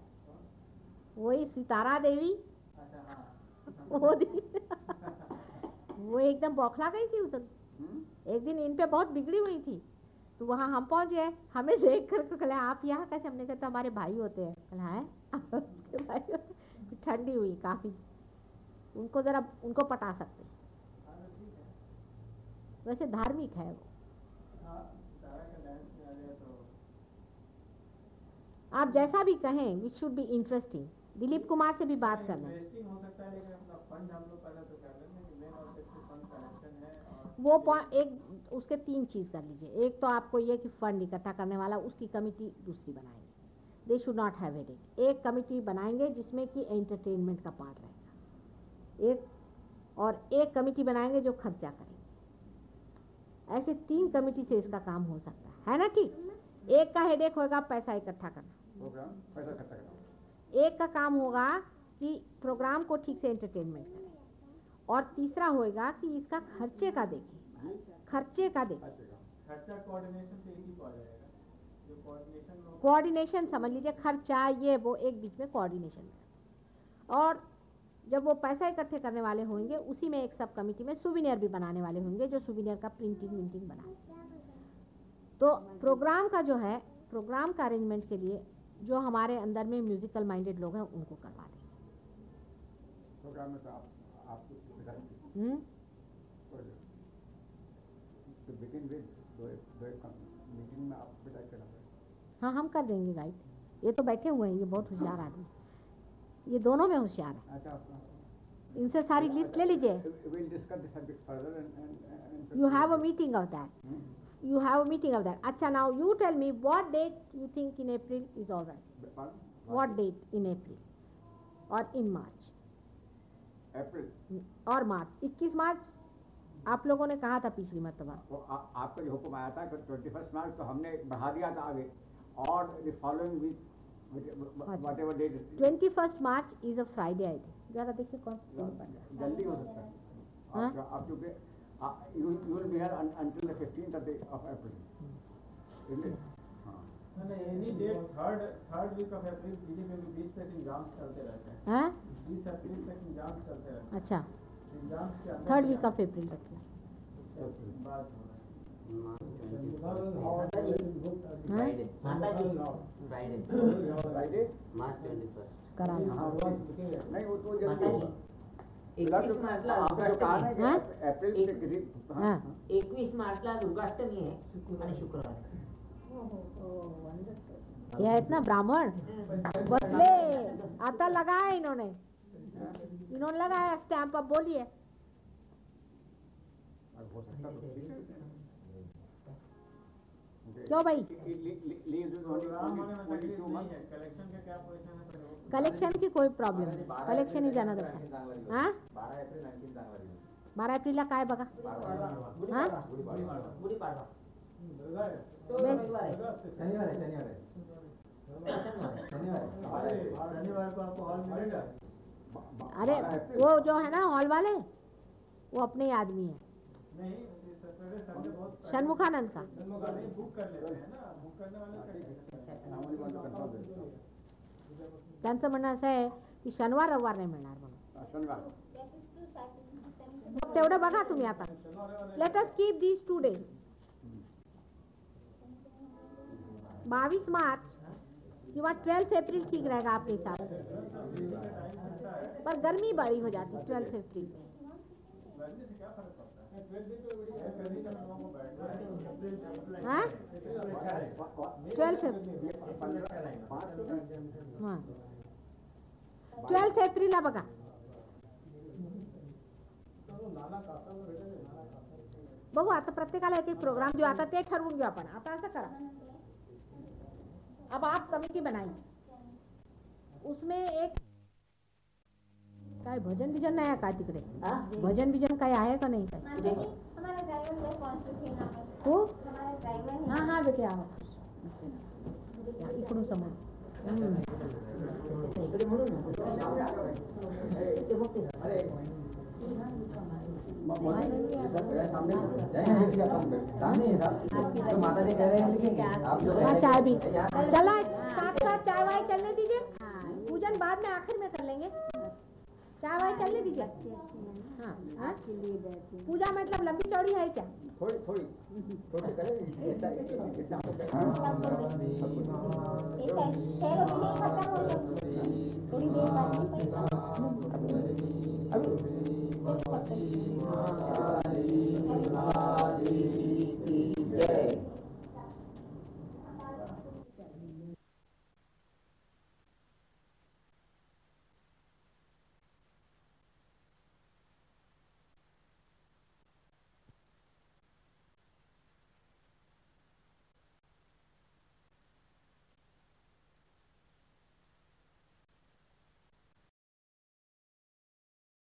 वही सितारा देवी। अच्छा हाँ। वो दिन। वो एकदम बौखला गई थी उस दिन। हम्म? एक दिन इन पे बहुत बिगड़ी हुई थी। तो वहाँ हम पहुँच गए। हमें देख कर के कहा, आप यहाँ कैसे? हमने कहा तो हमारे भाई होते हैं। कहा, है? भाई ठंडी हुई, काफ़ी। उनको ज़रा, उनको पटा सकते तो वैसे धार्मिक है वो। तो आप जैसा भी कहें which should be interesting Dilip Kumar से भी बात कर वो पॉइंट एक उसके तीन चीज़ कर लीजिए। एक तो आपको ये कि फंड इकट्ठा करने वाला उसकी कमिटी दूसरी बनाएँगे। They should not have headache एक कमिटी बनाएँगे जिसमें कि एंटरटेनमेंट का पार्ट रहेगा। एक और एक कमिटी बनाएँगे जो खर्चा करेंगे। ऐसे तीन कमिटी से इसका काम हो सकता है। है ना ठीक? एक का हेडेक होगा पैसा इकट्ठा करना। प्रोग्राम पैसा इकट्ठा करना। एक का काम होगा कि प्रोग्राम को ठीक से एंटरटेनमेंट करें। और तीसरा होएगा कि इसका खर्चे का देखें। खर्चे का देखें। कोऑर्डिनेशन से एक पा जाएगा। जो कोऑर्डिनेशन में होगा, कोऑर्डिनेशन समझ लीजिए खर्चा ये वो एक बीच में कोऑर्डिनेशन और जब वो पैसा इकट्ठे करने वाले होंगे उसी में एक सब कमिटी में सुविनियर भी बनाने वाले होंगे जो सुविनियर का प्रिंटिंग विंटिंग बनाए तो प्रोग्राम का जो है प्रोग्राम का अरेंजमेंट के लिए जो हमारे अंदर में म्यूजिकल माइंडेड लोग हैं उनको करवा देंगे प्रोग्राम में तो आप Hmm? हाँ? हम कर देंगे गाइड ये तो बैठे हुए हैं ये बहुत होशियार आदमी। ये दोनों में होशियार है। इनसे सारी लिस्ट ले लीजिए। You have a meeting of that you have a meeting of that अच्छा now you tell me what date you think in April is all right what date in April और इन मार्च April. और मार्च 21 मार्च? आप लोगों ने कहा था पिछली मरतबा। आ, आपका जो हुक्म आया था ट्वेंटी फ़र्स्ट मार्च तो हमने बढ़ा दिया था आगे। और following week whatever date 21st March is a Friday I think जरा देखिए कौन है। जल्दी हो सकता है। हाँ? आप चूँकि you you will be here until the 15th of April हाँ। Any date third third week of April Delhi में भी बीस एग्ज़ाम्स चलते रहते हैं? हैं तक अच्छा हैं थर्ड वीक ऑफ़ अप्रैल रखिए उसके बाद है Friday Friday Friday March twenty first करा लो हाँ वो नहीं वो तो जल्दी माताजी, होगा एकवीस मार्चला आपने जो कहा ना कि हाँ? अप्रैल से किसी हाँ. एकवीस मार्चला दुर्गाष्टमी आहे आणि शुक्रवार ये आहेत ब्राह्मण बसले आता लगाया इन्होंने इन्होंने लगाया स्टैंप अब बोलिए हो तो है क्यों भाई है कलेक्शन के क्या पोजीशन है पहले वो कलेक्शन की कोई प्रॉब्लेम नाही कलेक्शन इज़ अनदर हा? बारा एप्रिलला काय बघा हा है शनिवार शनिवार शनिवार को आपको हॉल मिलेगा। अरे वो जो है ना हॉल वाले वो अपने ही आदमी है। षणमुखानंद का। नहीं बुक कर लेते ना। बुक करने वाले कर लेते त्यांचं म्हणणं असं आहे की शनिवार रविवार नाही मिळणार म्हणून तेवढं बघा तुम्ही आता let us keep these two days बावीस मार्च किंवा ट्वेल्थ अप्रैल ठीक रहेगा आपके हिसाब से। पर गर्मी बड़ी हो जाती है ट्वेल्थ अप्रैल में। हाँ? हाँ। ट्वेल्थ एप्रिलला बघा बघू आता प्रत्येकाला एक एक प्रोग्राम देऊ आता ते ठरवून घेऊ आपण आता असं करा। अब आप कमिटी बनाई उसमें एक काय भजन बिजन नाही आहे का तिकडे? भजन बिजन काही आहे का नाही? काय है कौन से थे नाम है? हो है हा हा बेटे आहो या, इकडून समोर. हम्म. इकडे म्हणून ना बघते माता जी कह रहे कि आप जो चाय भी चला साथ साथ चाय वाय चलने दीजिए पूजन बाद में आखिर में कर लेंगे चाय वाय चलने दीजिए हाँ हाँ पूजा मतलब लंबी चौड़ी है क्या थोड़ी थोड़ी थोड़ी करें देर बाद भगवती माता की जय